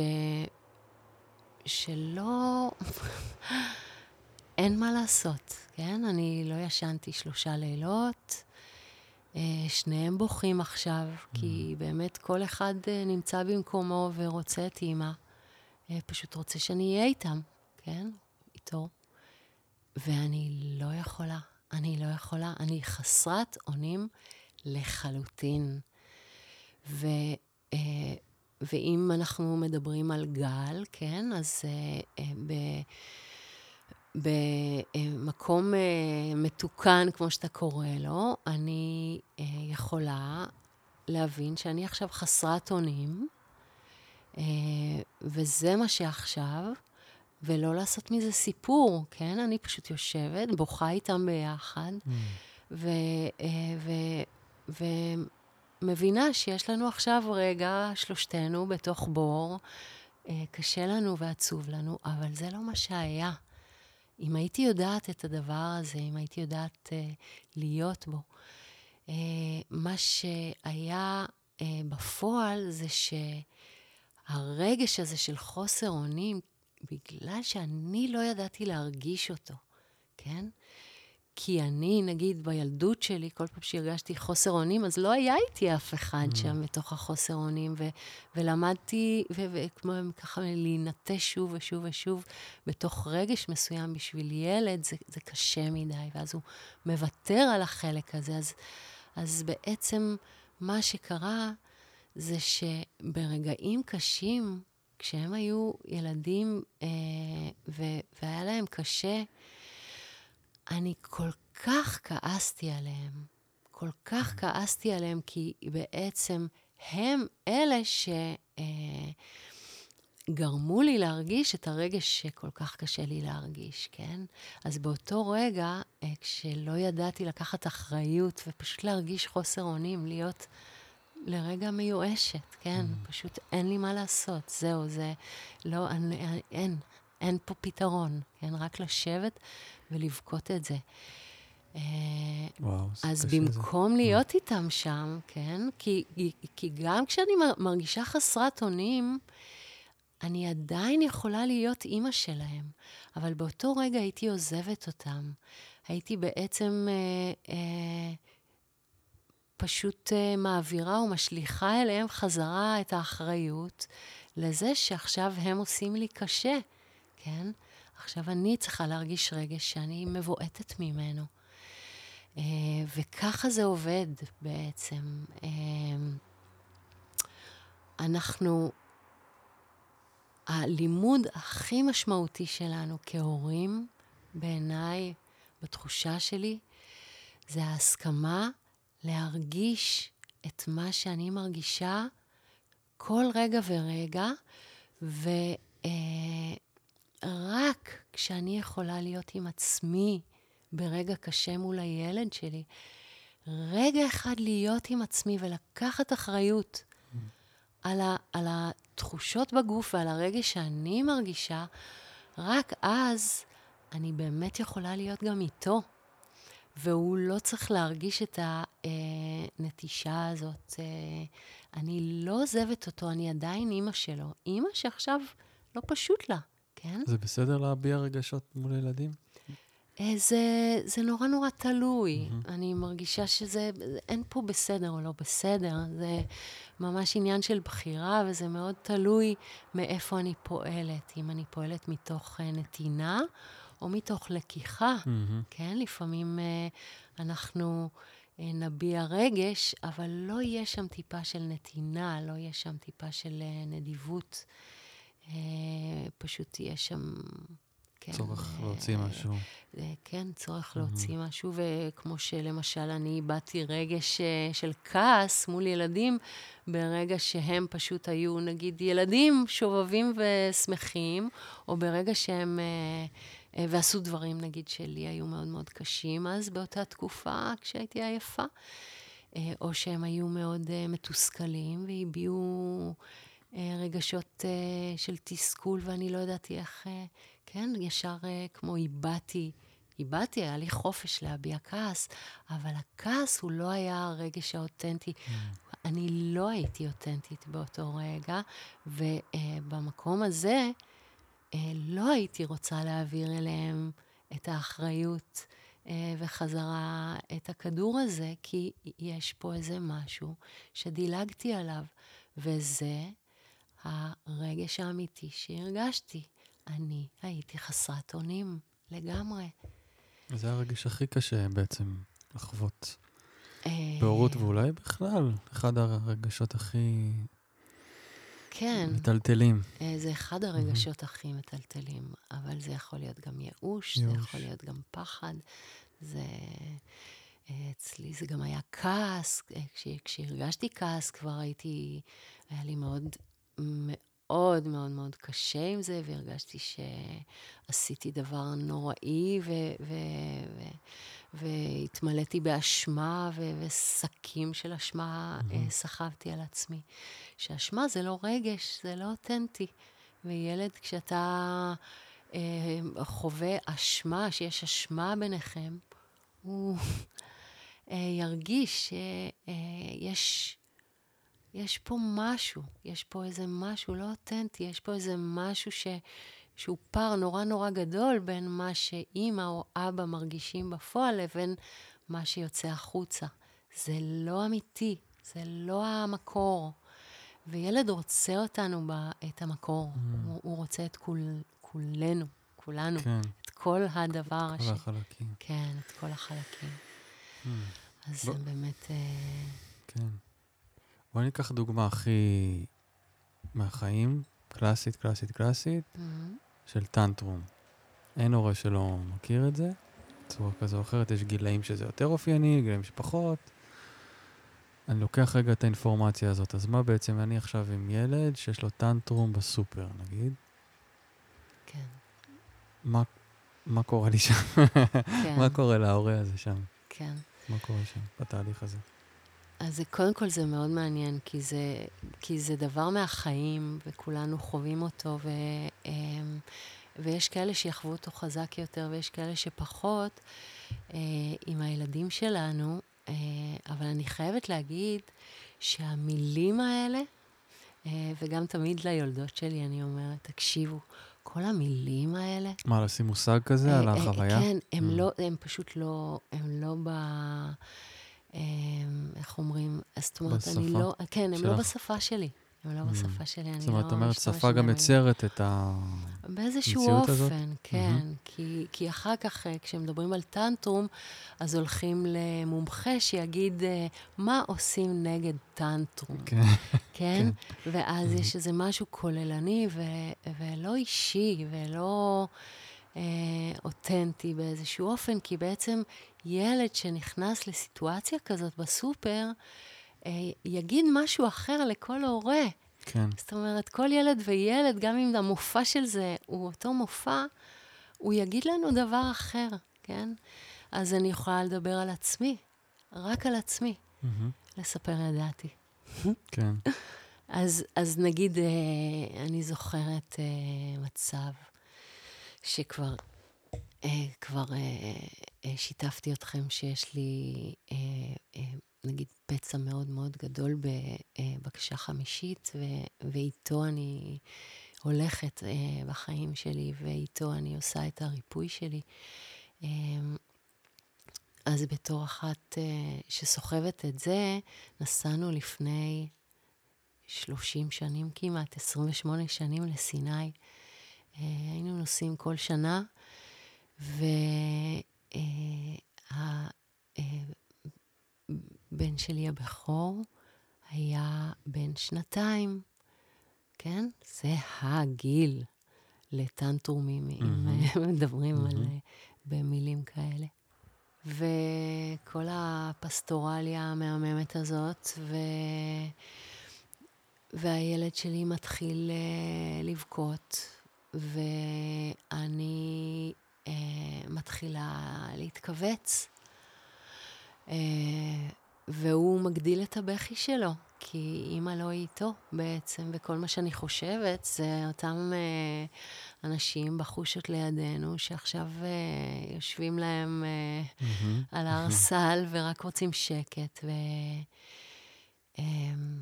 שלא... אין מה לעשות, כן? אני לא ישנתי שלושה לילות. אה, שניהם בוכים עכשיו, mm. כי באמת כל אחד אה, נמצא במקומו ורוצה את אימא. אה, פשוט רוצה שאני אהיה איתם, כן? איתו. ואני לא יכולה. אני לא יכולה. אני חסרת אונים לחלוטין. ו, ואם אנחנו מדברים על גל, כן? אז ב... במקום אה, מתוקן, כמו שאתה קורא לו, אני אה, יכולה להבין שאני עכשיו חסרת אונים, אה, וזה מה שעכשיו, ולא לעשות מזה סיפור, כן? אני פשוט יושבת, בוכה איתם ביחד, mm. ומבינה שיש לנו עכשיו רגע, שלושתנו, בתוך בור. קשה לנו ועצוב לנו, אבל זה לא מה שהיה. אם הייתי יודעת את הדבר הזה, אם הייתי יודעת uh, להיות בו, uh, מה שהיה uh, בפועל זה שהרגש הזה של חוסר אונים, בגלל שאני לא ידעתי להרגיש אותו, כן? כי אני, נגיד, בילדות שלי, כל פעם שהרגשתי חוסר אונים, אז לא היה איתי אף אחד mm. שם בתוך החוסר אונים, ו- ולמדתי, וכמו ככה להינטש שוב ושוב ושוב בתוך רגש מסוים בשביל ילד, זה, זה קשה מדי, ואז הוא מוותר על החלק הזה. אז, אז בעצם מה שקרה זה שברגעים קשים, כשהם היו ילדים אה, ו- והיה להם קשה, אני כל כך כעסתי עליהם. כל כך כעסתי עליהם, כי בעצם הם אלה שגרמו אה, לי להרגיש את הרגש שכל כך קשה לי להרגיש, כן? אז באותו רגע, אה, כשלא ידעתי לקחת אחריות ופשוט להרגיש חוסר אונים, להיות לרגע מיואשת, כן? Mm. פשוט אין לי מה לעשות. זהו, זה לא, אני, אין, אין פה פתרון, כן? רק לשבת ולבכות את זה. אה, וואו, אז במקום זה. להיות איתם שם, כן? כי, כי גם כשאני מרגישה חסרת אונים, אני עדיין יכולה להיות אימא שלהם, אבל באותו רגע הייתי עוזבת אותם. הייתי בעצם אה, אה, פשוט אה, מעבירה ומשליכה אליהם חזרה את האחריות לזה שעכשיו הם עושים לי קשה, כן? עכשיו אני צריכה להרגיש רגש שאני מבועטת ממנו. אה, וככה זה עובד בעצם. אה, אנחנו, הלימוד הכי משמעותי שלנו כהורים, בעיניי, בתחושה שלי, זה ההסכמה להרגיש את מה שאני מרגישה כל רגע ורגע, ורק אה, כשאני יכולה להיות עם עצמי ברגע קשה מול הילד שלי, רגע אחד להיות עם עצמי ולקחת אחריות. על, ה, על התחושות בגוף ועל הרגש שאני מרגישה, רק אז אני באמת יכולה להיות גם איתו. והוא לא צריך להרגיש את הנטישה הזאת. אה, אני לא עוזבת אותו, אני עדיין אימא שלו. אימא שעכשיו לא פשוט לה, כן? זה בסדר להביע רגשות מול ילדים? אה, זה, זה נורא נורא תלוי. Mm-hmm. אני מרגישה שזה, אין פה בסדר או לא בסדר, זה ממש עניין של בחירה, וזה מאוד תלוי מאיפה אני פועלת. אם אני פועלת מתוך אה, נתינה, או מתוך לקיחה, mm-hmm. כן? לפעמים uh, אנחנו uh, נביע רגש, אבל לא יהיה שם טיפה של נתינה, לא יהיה שם טיפה של uh, נדיבות. Uh, פשוט יהיה שם... כן, צורך uh, להוציא משהו. Uh, כן, צורך. להוציא משהו, וכמו שלמשל אני איבדתי רגש של כעס מול ילדים, ברגע שהם פשוט היו, נגיד, ילדים שובבים ושמחים, או ברגע שהם... אה, ועשו דברים, נגיד, שלי היו מאוד מאוד קשים אז, באותה תקופה, כשהייתי עייפה, אה, או שהם היו מאוד אה, מתוסכלים והביעו רגשות של תסכול, ואני לא ידעתי איך, כן, ישר כמו איבדתי. איבדתי, היה לי חופש להביע כעס, אבל הכעס הוא לא היה הרגש האותנטי. Mm. אני לא הייתי אותנטית באותו רגע, ובמקום הזה, אה, לא הייתי רוצה להעביר אליהם את האחריות אה, וחזרה את הכדור הזה, כי יש פה איזה משהו שדילגתי עליו, וזה הרגש האמיתי שהרגשתי. אני הייתי חסרת אונים לגמרי. זה הרגש הכי קשה בעצם לחוות אה, בהורות, ואולי בכלל, אחד הרגשות הכי כן. מטלטלים. אה, זה אחד הרגשות mm-hmm. הכי מטלטלים, אבל זה יכול להיות גם ייאוש, ייאוש. זה יכול להיות גם פחד. זה... אה, אצלי זה גם היה כעס, כש, כשהרגשתי כעס כבר הייתי, היה לי מאוד מאוד מאוד מאוד קשה עם זה, והרגשתי שעשיתי דבר נוראי, והתמלאתי באשמה ושקים של אשמה mm-hmm. סחבתי על עצמי. שאשמה זה לא רגש, זה לא אותנטי. וילד, כשאתה אה, חווה אשמה, שיש אשמה ביניכם, הוא אה, ירגיש שיש... אה, יש פה משהו, יש פה איזה משהו לא אותנטי, יש פה איזה משהו ש, שהוא פער נורא נורא גדול בין מה שאימא או אבא מרגישים בפועל לבין מה שיוצא החוצה. זה לא אמיתי, זה לא המקור. וילד רוצה אותנו, ב, את המקור. Mm. הוא, הוא רוצה את כול, כולנו, כולנו. כן. את כל הדבר. את כל ש... החלקים. כן, את כל החלקים. Mm. אז ב... זה באמת... Uh... כן. בואי ניקח דוגמה הכי מהחיים, קלאסית, קלאסית, קלאסית. Mm-hmm. של טנטרום. אין הורה שלא מכיר את זה. בצורה כזו או אחרת. יש גילאים שזה יותר אופייני, גילאים שפחות. אני לוקח רגע את האינפורמציה הזאת. אז מה בעצם, אני עכשיו עם ילד שיש לו טנטרום בסופר, נגיד. כן. מה, מה קורה לי שם? כן. מה קורה להורה הזה שם? כן. מה קורה שם בתהליך הזה? אז קודם כל זה מאוד מעניין, כי זה, כי זה דבר מהחיים, וכולנו חווים אותו, ו, אמ, ויש כאלה שיחוו אותו חזק יותר, ויש כאלה שפחות אה, עם הילדים שלנו, אה, אבל אני חייבת להגיד שהמילים האלה, אה, וגם תמיד ליולדות שלי אני אומרת, תקשיבו, כל המילים האלה... מה, לשים מושג כזה על החוויה? כן, הם Mm. לא, הם פשוט לא, הם לא ב... אה, איך אומרים? זאת אומרת, אני בשפה לא... כן, הם לא שלך? בשפה שלי. הם לא Mm. בשפה שלי, אני לא זאת אומרת, את אומרת, משתמשת שפה גם. יוצרת את. באיזשהו המציאות הזאת? אופן, כן. כי, כי אחר כך, אה, כשמדברים על טנטרום, אז הולכים למומחה שיגיד אה, מה עושים נגד טנטרום, כן. כן? ואז יש איזה משהו כוללני ו, ולא אישי ולא אה, אותנטי באיזשהו אופן, כי בעצם ילד שנכנס לסיטואציה כזאת בסופר, אה, יגיד משהו אחר לכל הורה. כן. זאת אומרת, כל ילד וילד, גם אם המופע של זה הוא אותו מופע, הוא יגיד לנו דבר אחר, כן? אז אני יכולה לדבר על עצמי, רק על עצמי, מהמם. לספר ידעתי. כן. אז, אז נגיד, אה, אני זוכרת אה, מצב שכבר אה, כבר אה, אה, שיתפתי אתכם שיש לי, אה, אה, נגיד, פצע מאוד מאוד גדול בבקשה חמישית, ו, ואיתו אני הולכת אה, בחיים שלי, ואיתו אני עושה את הריפוי שלי. אה, אז בתור אחת אה, שסוחבת את זה, נסענו לפני 30 שנים כמעט, 28 שנים לסיני. אה, היינו נוסעים כל שנה, והבן שלי הבכור היה בן שנתיים, כן? זה הגיל לטנטרומים, אם מדברים על. במילים כאלה. וכל הפסטורליה המהממת הזאת, ו... והילד שלי מתחיל לבכות, ואני uh, מתחילה להתכווץ, uh, והוא מגדיל את הבכי שלו, כי אימא לא איתו בעצם, וכל מה שאני חושבת זה אותם uh, אנשים בחושות לידינו, שעכשיו uh, יושבים להם uh, מהמם. על הארסל ורק רוצים שקט, ו... אמ,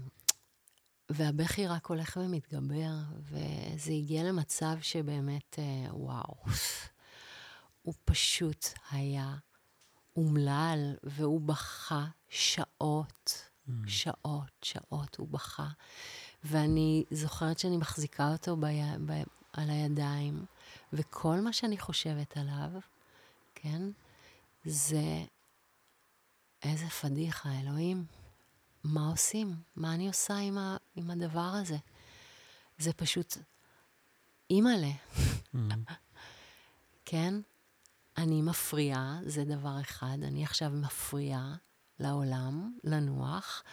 והבכי רק הולך ומתגבר, וזה הגיע למצב שבאמת, אה, וואו, הוא פשוט היה אומלל, והוא בכה שעות, שעות, שעות הוא בכה. ואני זוכרת שאני מחזיקה אותו בי... ב... על הידיים, וכל מה שאני חושבת עליו, כן, זה איזה פדיחה, אלוהים. מה עושים? מה אני עושה עם, ה... עם הדבר הזה? זה פשוט, אימא'לה, מהמם. כן? אני מפריעה, זה דבר אחד. אני עכשיו מפריעה לעולם לנוח.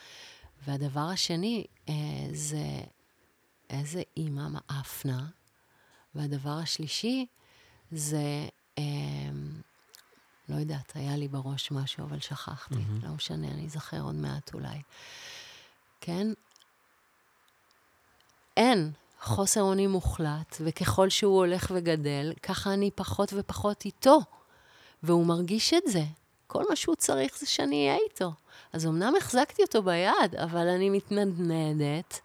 והדבר השני אה, זה איזה אימא מאפנה. והדבר השלישי זה, אה, לא יודעת, היה לי בראש משהו, אבל שכחתי. מהמם. לא משנה, אני אזכר עוד מעט אולי. כן? אין חוסר אונים מוחלט, וככל שהוא הולך וגדל, ככה אני פחות ופחות איתו. והוא מרגיש את זה. כל מה שהוא צריך זה שאני אהיה איתו. אז אמנם החזקתי אותו ביד, אבל אני מתנדנדת,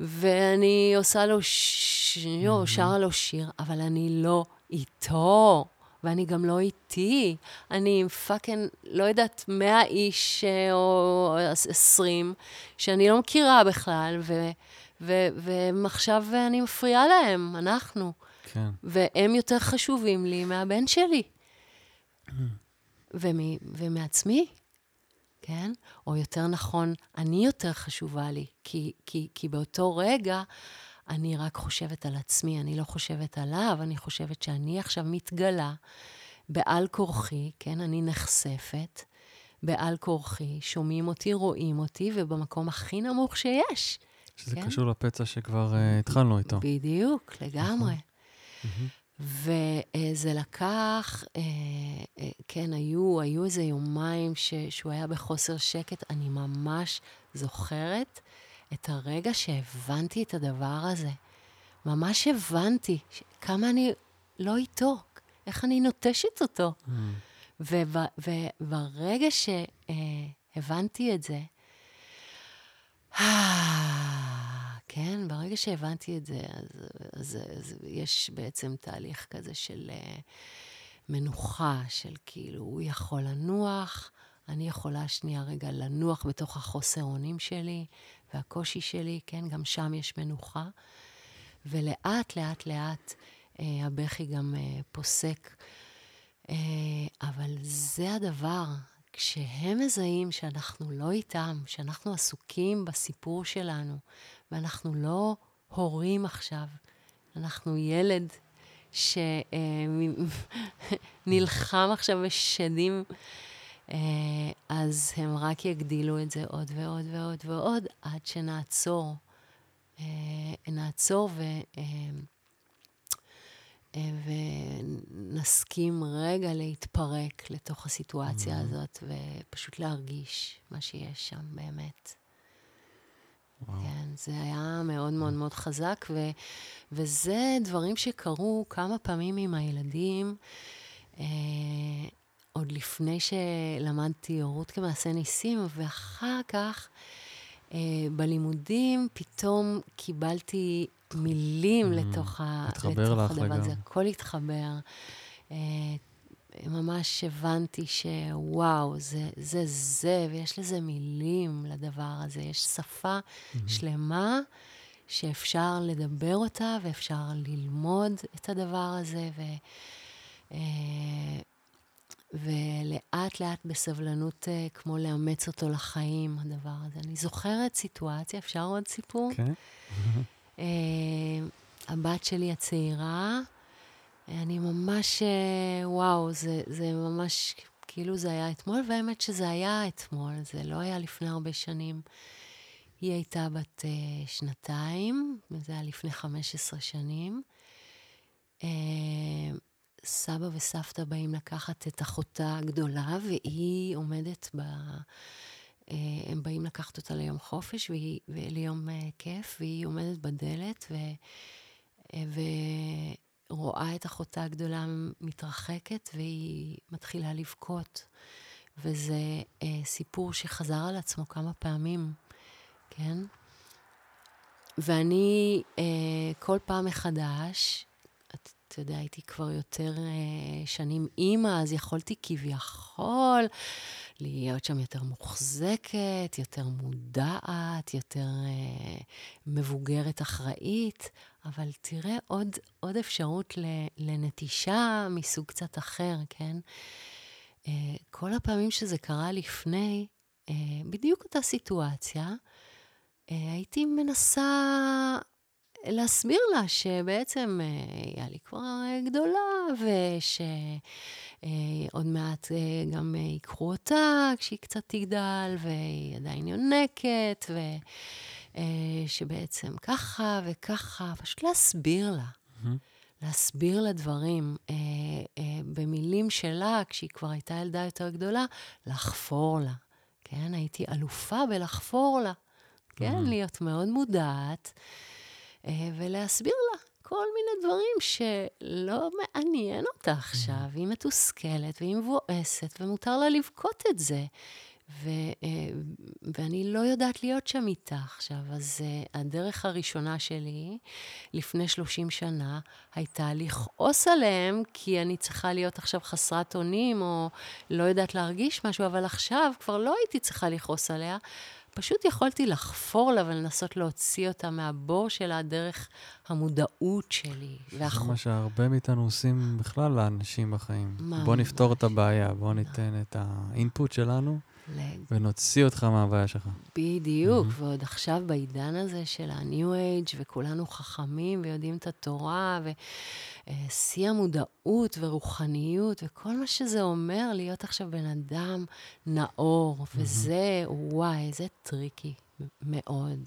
ואני עושה לו ש... יו, שרה לו שיר, אבל אני לא איתו. ואני גם לא איתי. אני עם פאקינג, לא יודעת, מאה איש אה, או עשרים, שאני לא מכירה בכלל, ו... ו- והם עכשיו אני מפריעה להם, אנחנו. כן. והם יותר חשובים לי מהבן שלי. ומ- ומעצמי, כן? או יותר נכון, אני יותר חשובה לי, כי, כי, כי באותו רגע אני רק חושבת על עצמי, אני לא חושבת עליו, אני חושבת שאני עכשיו מתגלה בעל כורחי, כן, אני נחשפת, בעל כורחי, שומעים אותי, רואים אותי, ובמקום הכי נמוך שיש. שזה כן? קשור לפצע שכבר uh, התחלנו איתו. בדיוק, לגמרי. מהמם. וזה לקח, אה, אה, כן, היו, היו איזה יומיים ש, שהוא היה בחוסר שקט. אני ממש זוכרת את הרגע שהבנתי את הדבר הזה. ממש הבנתי כמה אני לא איתו, איך אני נוטשת אותו. Mm. וברגע שהבנתי את זה, כן, ברגע שהבנתי את זה, אז, אז, אז יש בעצם תהליך כזה של uh, מנוחה, של כאילו, הוא יכול לנוח, אני יכולה שנייה רגע לנוח בתוך החוסר אונים שלי והקושי שלי, כן, גם שם יש מנוחה. ולאט, לאט, לאט uh, הבכי גם uh, פוסק. Uh, אבל זה הדבר, כשהם מזהים שאנחנו לא איתם, שאנחנו עסוקים בסיפור שלנו, ואנחנו לא הורים עכשיו, אנחנו ילד שנלחם עכשיו בשדים, אה, אז הם רק יגדילו את זה עוד ועוד ועוד ועוד, עד שנעצור. אה, נעצור ו... אה, אה, ונסכים רגע להתפרק לתוך הסיטואציה Mhm. הזאת, ופשוט להרגיש מה שיש שם באמת. וואו. כן, זה היה מאוד מאוד מאוד חזק, ו, וזה דברים שקרו כמה פעמים עם הילדים, אה, עוד לפני שלמדתי הורות כמעשה ניסים, ואחר כך אה, בלימודים פתאום קיבלתי מילים Mm, לתוך, ה, לתוך הדבר הזה. הכל התחבר. אה, ממש הבנתי שוואו, זה, זה זה, ויש לזה מילים לדבר הזה. יש שפה שלמה שאפשר לדבר אותה, ואפשר ללמוד את הדבר הזה, ו, אה, ולאט לאט בסבלנות, אה, כמו לאמץ אותו לחיים, הדבר הזה. אני זוכרת סיטואציה, אפשר עוד סיפור? כן? אה, הבת שלי הצעירה, אני ממש, אה, וואו, זה, זה ממש, כאילו זה היה אתמול, והאמת שזה היה אתמול, זה לא היה לפני הרבה שנים. היא הייתה בת אה, שנתיים, וזה היה לפני 15 שנים. אה, סבא וסבתא באים לקחת את אחותה הגדולה, והיא עומדת ב... אה, הם באים לקחת אותה ליום חופש, והיא, וליום אה, כיף, והיא עומדת בדלת, ו, אה, ורואה את אחותה הגדולה מתרחקת, והיא מתחילה לבכות. וזה אה, סיפור שחזר על עצמו כמה פעמים, כן? ואני אה, כל פעם מחדש, אתה יודע, הייתי כבר יותר אה, שנים אימא, אז יכולתי כביכול להיות שם יותר מוחזקת, יותר מודעת, יותר אה, מבוגרת אחראית, אבל תראה עוד, עוד אפשרות לנטישה מסוג קצת אחר, כן? אה, כל הפעמים שזה קרה לפני, אה, בדיוק אותה סיטואציה, אה, הייתי מנסה להסביר לה שבעצם אה, היא כבר אה, גדולה, ושעוד מעט אה, גם אה, ייקחו אותה כשהיא קצת תגדל, והיא עדיין יונקת, ושבעצם ככה וככה, פשוט להסביר לה. מהמם. להסביר לה דברים אה, אה, במילים שלה, כשהיא כבר הייתה ילדה יותר גדולה, לחפור לה. כן, הייתי אלופה בלחפור לה. כן, Mhm. להיות מאוד מודעת, אה, ולהסביר לה כל מיני דברים שלא מעניין אותה עכשיו, והיא מתוסכלת והיא מבואסת, ומותר לה לבכות את זה. ו, אה, ואני לא יודעת להיות שם איתה עכשיו. אז אה, הדרך הראשונה שלי, לפני 30 שנה, הייתה לכעוס עליהם, כי אני צריכה להיות עכשיו חסרת אונים, או לא יודעת להרגיש משהו, אבל עכשיו כבר לא הייתי צריכה לכעוס עליה. פשוט יכולתי לחפור לה ולנסות להוציא אותה מהבור שלה דרך המודעות שלי. זה. מה שהרבה מאיתנו עושים בכלל לאנשים בחיים. בואו נפתור את הבעיה, בואו ניתן את ה input שלנו, ונוציא אותך מהבעיה שלך. בדיוק, מהמם. ועוד עכשיו בעידן הזה של ה-new age, וכולנו חכמים ויודעים את התורה, ושיא המודעות ורוחניות, וכל מה שזה אומר להיות עכשיו בן אדם נאור, וזה, וואי, איזה tricky מאוד.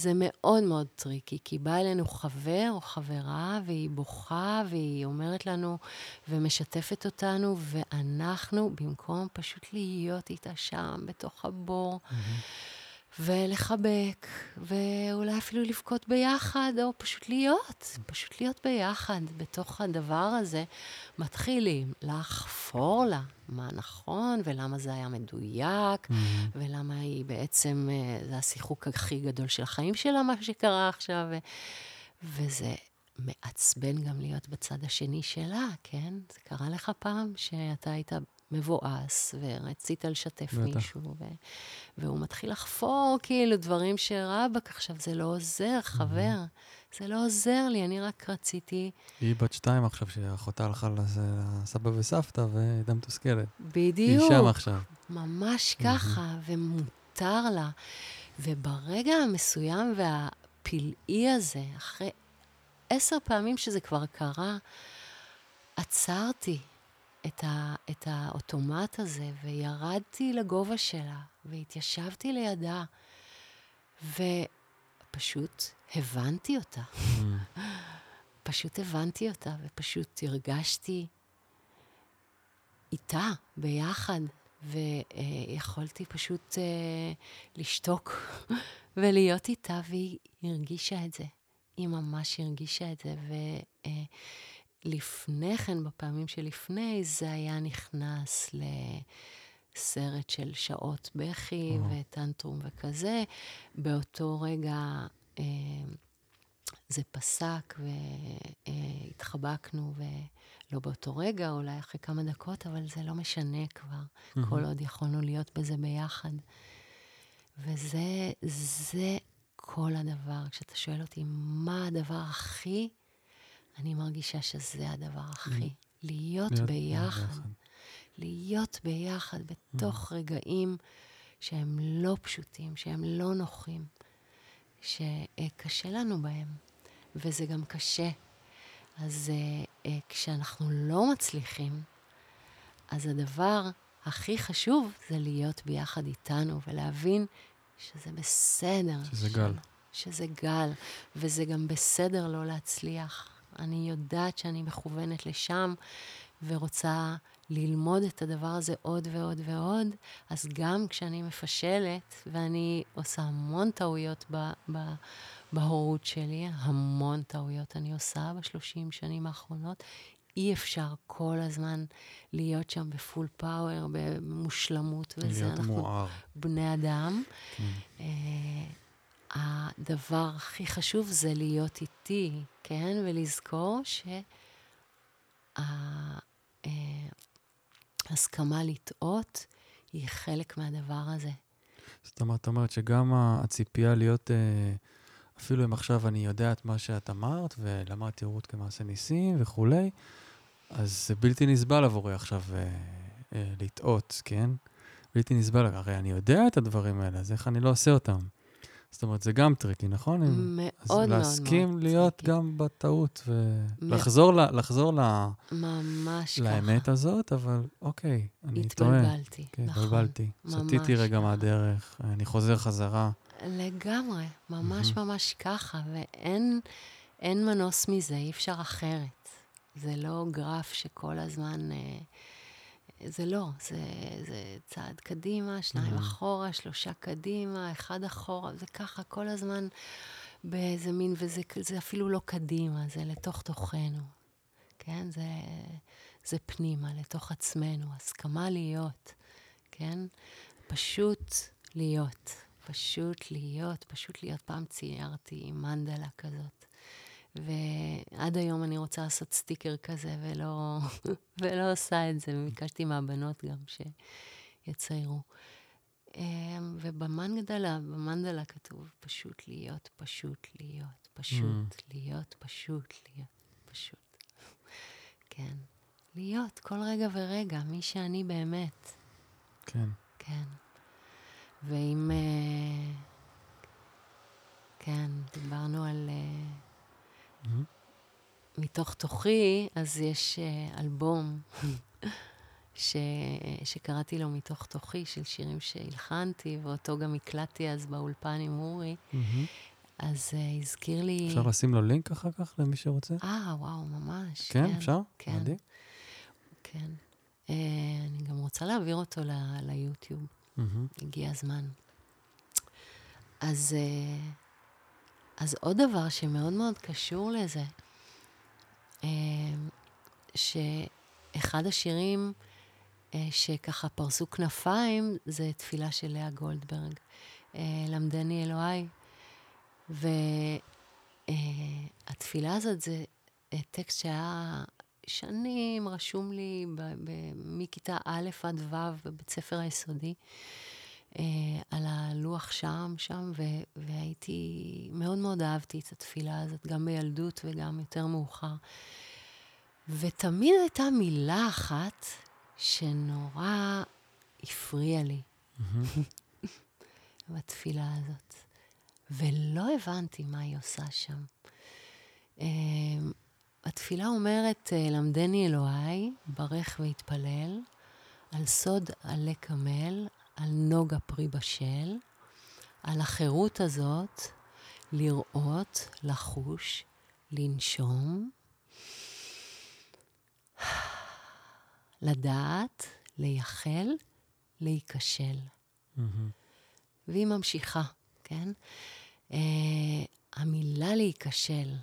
זה מאוד מאוד tricky, כי בא אלינו חבר או חברה, והיא בוכה, והיא אומרת לנו, ומשתפת אותנו, ואנחנו, במקום פשוט להיות איתה שם, בתוך הבור, ולחבק, ואולי אפילו לבכות ביחד, או פשוט להיות, פשוט להיות ביחד בתוך הדבר הזה, מתחילים לחפור לה מה נכון, ולמה זה היה מדויק, מהמם. ולמה היא בעצם, אה, זה השיחוק הכי גדול של החיים שלה, מה שקרה עכשיו. וזה מעצבן גם להיות בצד השני שלה, כן? זה קרה לך פעם שאתה היית מבואס ורצית לשתף בטח. מישהו, ו- והוא מתחיל לחפור כאילו דברים שרבאק עכשיו, זה לא עוזר, חבר. זה לא עוזר לי, אני רק רציתי... היא בת שתיים עכשיו, שאחותה הלכה לס- לסבא וסבתא, והיא הייתה מתוסכלת. היא בדיוק. שם עכשיו. ממש ככה, ומותר לה. וברגע המסוים והפלאי הזה, אחרי עשר פעמים שזה כבר קרה, עצרתי את, ה, את האוטומט הזה, וירדתי לגובה שלה, והתיישבתי לידה, ופשוט הבנתי אותה. מהמם. פשוט הבנתי אותה, ופשוט הרגשתי איתה, ביחד, ויכולתי פשוט אה, לשתוק ולהיות איתה, והיא הרגישה את זה. היא ממש הרגישה את זה, ולפני כן, בפעמים שלפני, זה היה נכנס לסרט של שעות בכי וואו. וטנטרום וכזה. באותו רגע... אה, זה פסק והתחבקנו, ולא באותו רגע, אולי אחרי כמה דקות, אבל זה לא משנה כבר, כל עוד יכולנו להיות בזה ביחד. וזה זה כל הדבר. כשאתה שואל אותי מה הדבר הכי, אני מרגישה שזה הדבר הכי. להיות ביחד. להיות ביחד בתוך רגעים שהם לא פשוטים, שהם לא נוחים, שקשה לנו בהם, וזה גם קשה. אז uh, uh, כשאנחנו לא מצליחים, אז הדבר הכי חשוב זה להיות ביחד איתנו ולהבין שזה בסדר. שזה ש- גל. שזה גל, וזה גם בסדר לא להצליח. אני יודעת שאני מכוונת לשם ורוצה ללמוד את הדבר הזה עוד ועוד ועוד, אז גם כשאני מפשלת, ואני עושה המון טעויות ב, ב, בהורות שלי, המון טעויות אני עושה בשלושים שנים האחרונות, אי אפשר כל הזמן להיות שם בפול פאוור, במושלמות, וזה להיות אנחנו מואר. בני אדם. כן. אה, הדבר הכי חשוב זה להיות איתי, כן? ולזכור שההסכמה לטעות היא חלק מהדבר הזה. זאת אומרת, את אומרת שגם הציפייה להיות, אה, אפילו אם עכשיו אני יודע את מה שאת אמרת, ולמדתי הורות כמעשה ניסים וכולי, אז זה בלתי נסבל עבורי עכשיו אה, אה, לטעות, כן? בלתי נסבל, הרי אני יודע את הדברים האלה, אז איך אני לא עושה אותם? זאת אומרת, זה גם tricky, נכון? מאוד מאוד מאוד להסכים להיות tricky. גם בטעות ולחזור ל- לחזור ל- ממש ככה. לאמת הזאת, אבל אוקיי, אני טועה. התבלבלתי, כן, נכון. התבלבלתי. סטיתי רגע ככה. מהדרך, אני חוזר חזרה. לגמרי, ממש ממש ככה, ואין אין מנוס מזה, אי אפשר אחרת. זה לא גרף שכל הזמן... אה, זה לא, זה, זה צעד קדימה, שניים Mhm. אחורה, שלושה קדימה, אחד אחורה, זה ככה כל הזמן באיזה מין, וזה זה אפילו לא קדימה, זה לתוך תוכנו, כן? זה, זה פנימה, לתוך עצמנו, הסכמה להיות, כן? פשוט להיות, פשוט להיות, פשוט להיות. פעם ציירתי מנדלה כזאת, ועד היום אני רוצה לעשות סטיקר כזה, ולא, ולא עושה את זה, וביקשתי מהבנות גם שיציירו. אמ, ובמנדלה, במנדלה כתוב פשוט להיות, פשוט להיות, פשוט להיות, פשוט להיות, פשוט. כן. להיות כל רגע ורגע, מי שאני באמת. כן. כן. ואם... אה, כן, דיברנו על... מהמם. מתוך תוכי, אז יש אה, אלבום ש... שקראתי לו מתוך תוכי, של שירים שהלחנתי, ואותו גם הקלטתי אז באולפן עם אורי. אז uh, הזכיר לי... אפשר לשים לו לינק אחר כך למי שרוצה? אה, וואו, ממש. כן, אפשר? כן. מדהים. כן. Uh, אני גם רוצה להעביר אותו ל- ליוטיוב. מהמם. הגיע הזמן. אז, אה, אז עוד דבר שמאוד מאוד קשור לזה, אה, שאחד השירים אה, שככה פרסו כנפיים, זה תפילה של לאה גולדברג, אה, למדני אלוהי. והתפילה הזאת זה טקסט שהיה שנים רשום לי מכיתה א' עד ו' בבית ספר היסודי. אה, על הלוח שם, שם, ו- והייתי, מאוד מאוד אהבתי את התפילה הזאת, גם בילדות וגם יותר מאוחר. ותמיד הייתה מילה אחת שנורא הפריעה לי מהמם. בתפילה הזאת, ולא הבנתי מה היא עושה שם. אה, התפילה אומרת, אה, למדני אלוהי, ברך והתפלל, על סוד עלה קמל, על נוגה פרי בשל, על החירות הזאת, לראות, לחוש, לנשום, לדעת, לייחל, להיכשל. מהמם. והיא ממשיכה, כן? Uh, המילה להיכשל,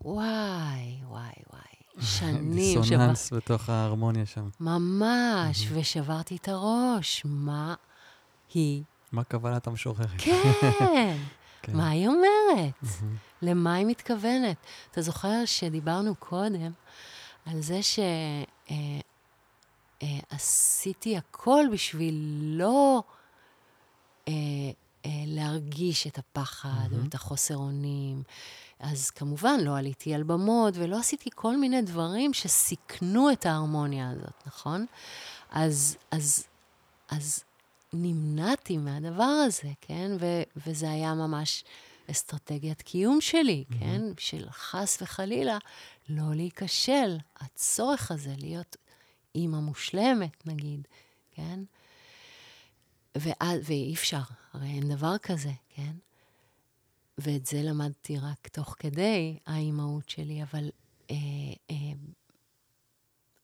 וואי, וואי, וואי, שנים שבר... דיסוננס בתוך ההרמוניה שם. ממש, ושברתי את הראש, מה היא? מה כוונת המשוררת? כן, כן. מה היא אומרת? למה היא מתכוונת? אתה זוכר שדיברנו קודם על זה שעשיתי הכל בשביל לא אה, אה, להרגיש את הפחד או. את החוסר אונים. אז כמובן, לא עליתי על במות ולא עשיתי כל מיני דברים שסיכנו את ההרמוניה הזאת, נכון? אז, אז, אז נמנעתי מהדבר הזה, כן? ו, וזה היה ממש אסטרטגיית קיום שלי, מהמם. כן? של חס וחלילה לא להיכשל. הצורך הזה להיות אימא מושלמת, נגיד, כן? ואז, ואי אפשר, הרי אין דבר כזה, כן? ואת זה למדתי רק תוך כדי האימהות שלי, אבל אה, אה,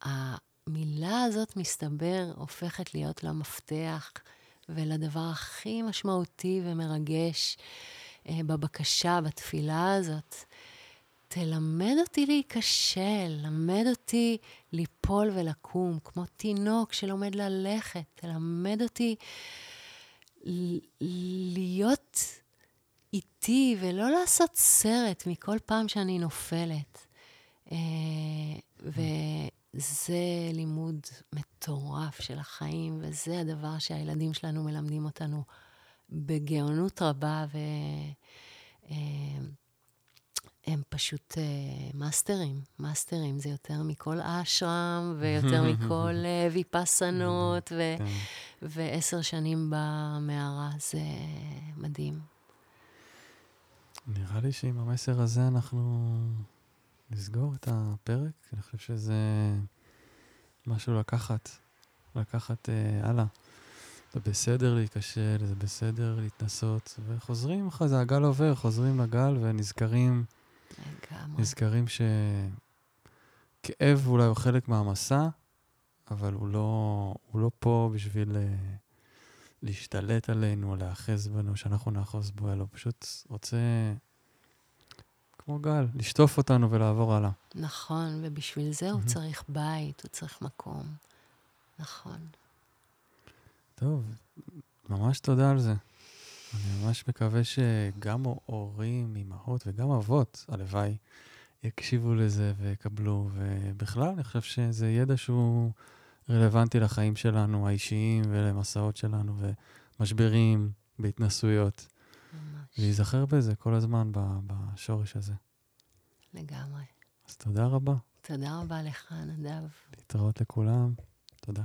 המילה הזאת, מסתבר, הופכת להיות למפתח ולדבר הכי משמעותי ומרגש אה, בבקשה, בתפילה הזאת. תלמד אותי להיכשל, למד אותי ליפול ולקום, כמו תינוק שלומד ללכת. תלמד אותי להיות איתי ולא לעשות סרט מכל פעם שאני נופלת. אה, וזה לימוד מטורף של החיים, וזה הדבר שהילדים שלנו מלמדים אותנו בגאונות רבה, והם פשוט אה, מאסטרים. מאסטרים זה יותר מכל אשרם, ויותר מכל אה, ויפסנות, ו- כן. ועשר שנים במערה, זה מדהים. נראה לי שעם המסר הזה אנחנו נסגור את הפרק. אני חושב שזה משהו לקחת, לקחת אה, הלאה. זה בסדר להיכשל, זה בסדר להתנסות, וחוזרים אחרי זה, הגל עובר, חוזרים לגל ונזכרים, לגמרי. נזכרים שכאב אולי הוא חלק מהמסע, אבל הוא לא, הוא לא פה בשביל אה, להשתלט עלינו, להאחז בנו, שאנחנו נאחוז בו, אלא הוא פשוט רוצה, כמו גל, לשטוף אותנו ולעבור הלאה. נכון, ובשביל זה הוא. צריך בית, הוא צריך מקום. נכון. טוב, ממש תודה על זה. אני ממש מקווה שגם הורים, אמהות וגם אבות, הלוואי, יקשיבו לזה ויקבלו. ובכלל, אני חושב שזה ידע שהוא רלוונטי לחיים שלנו, האישיים, ולמסעות שלנו, ומשברים, בהתנסויות. להיזכר בזה כל הזמן בשורש הזה. לגמרי. אז תודה רבה. תודה רבה לך, נדב. להתראות לכולם. תודה.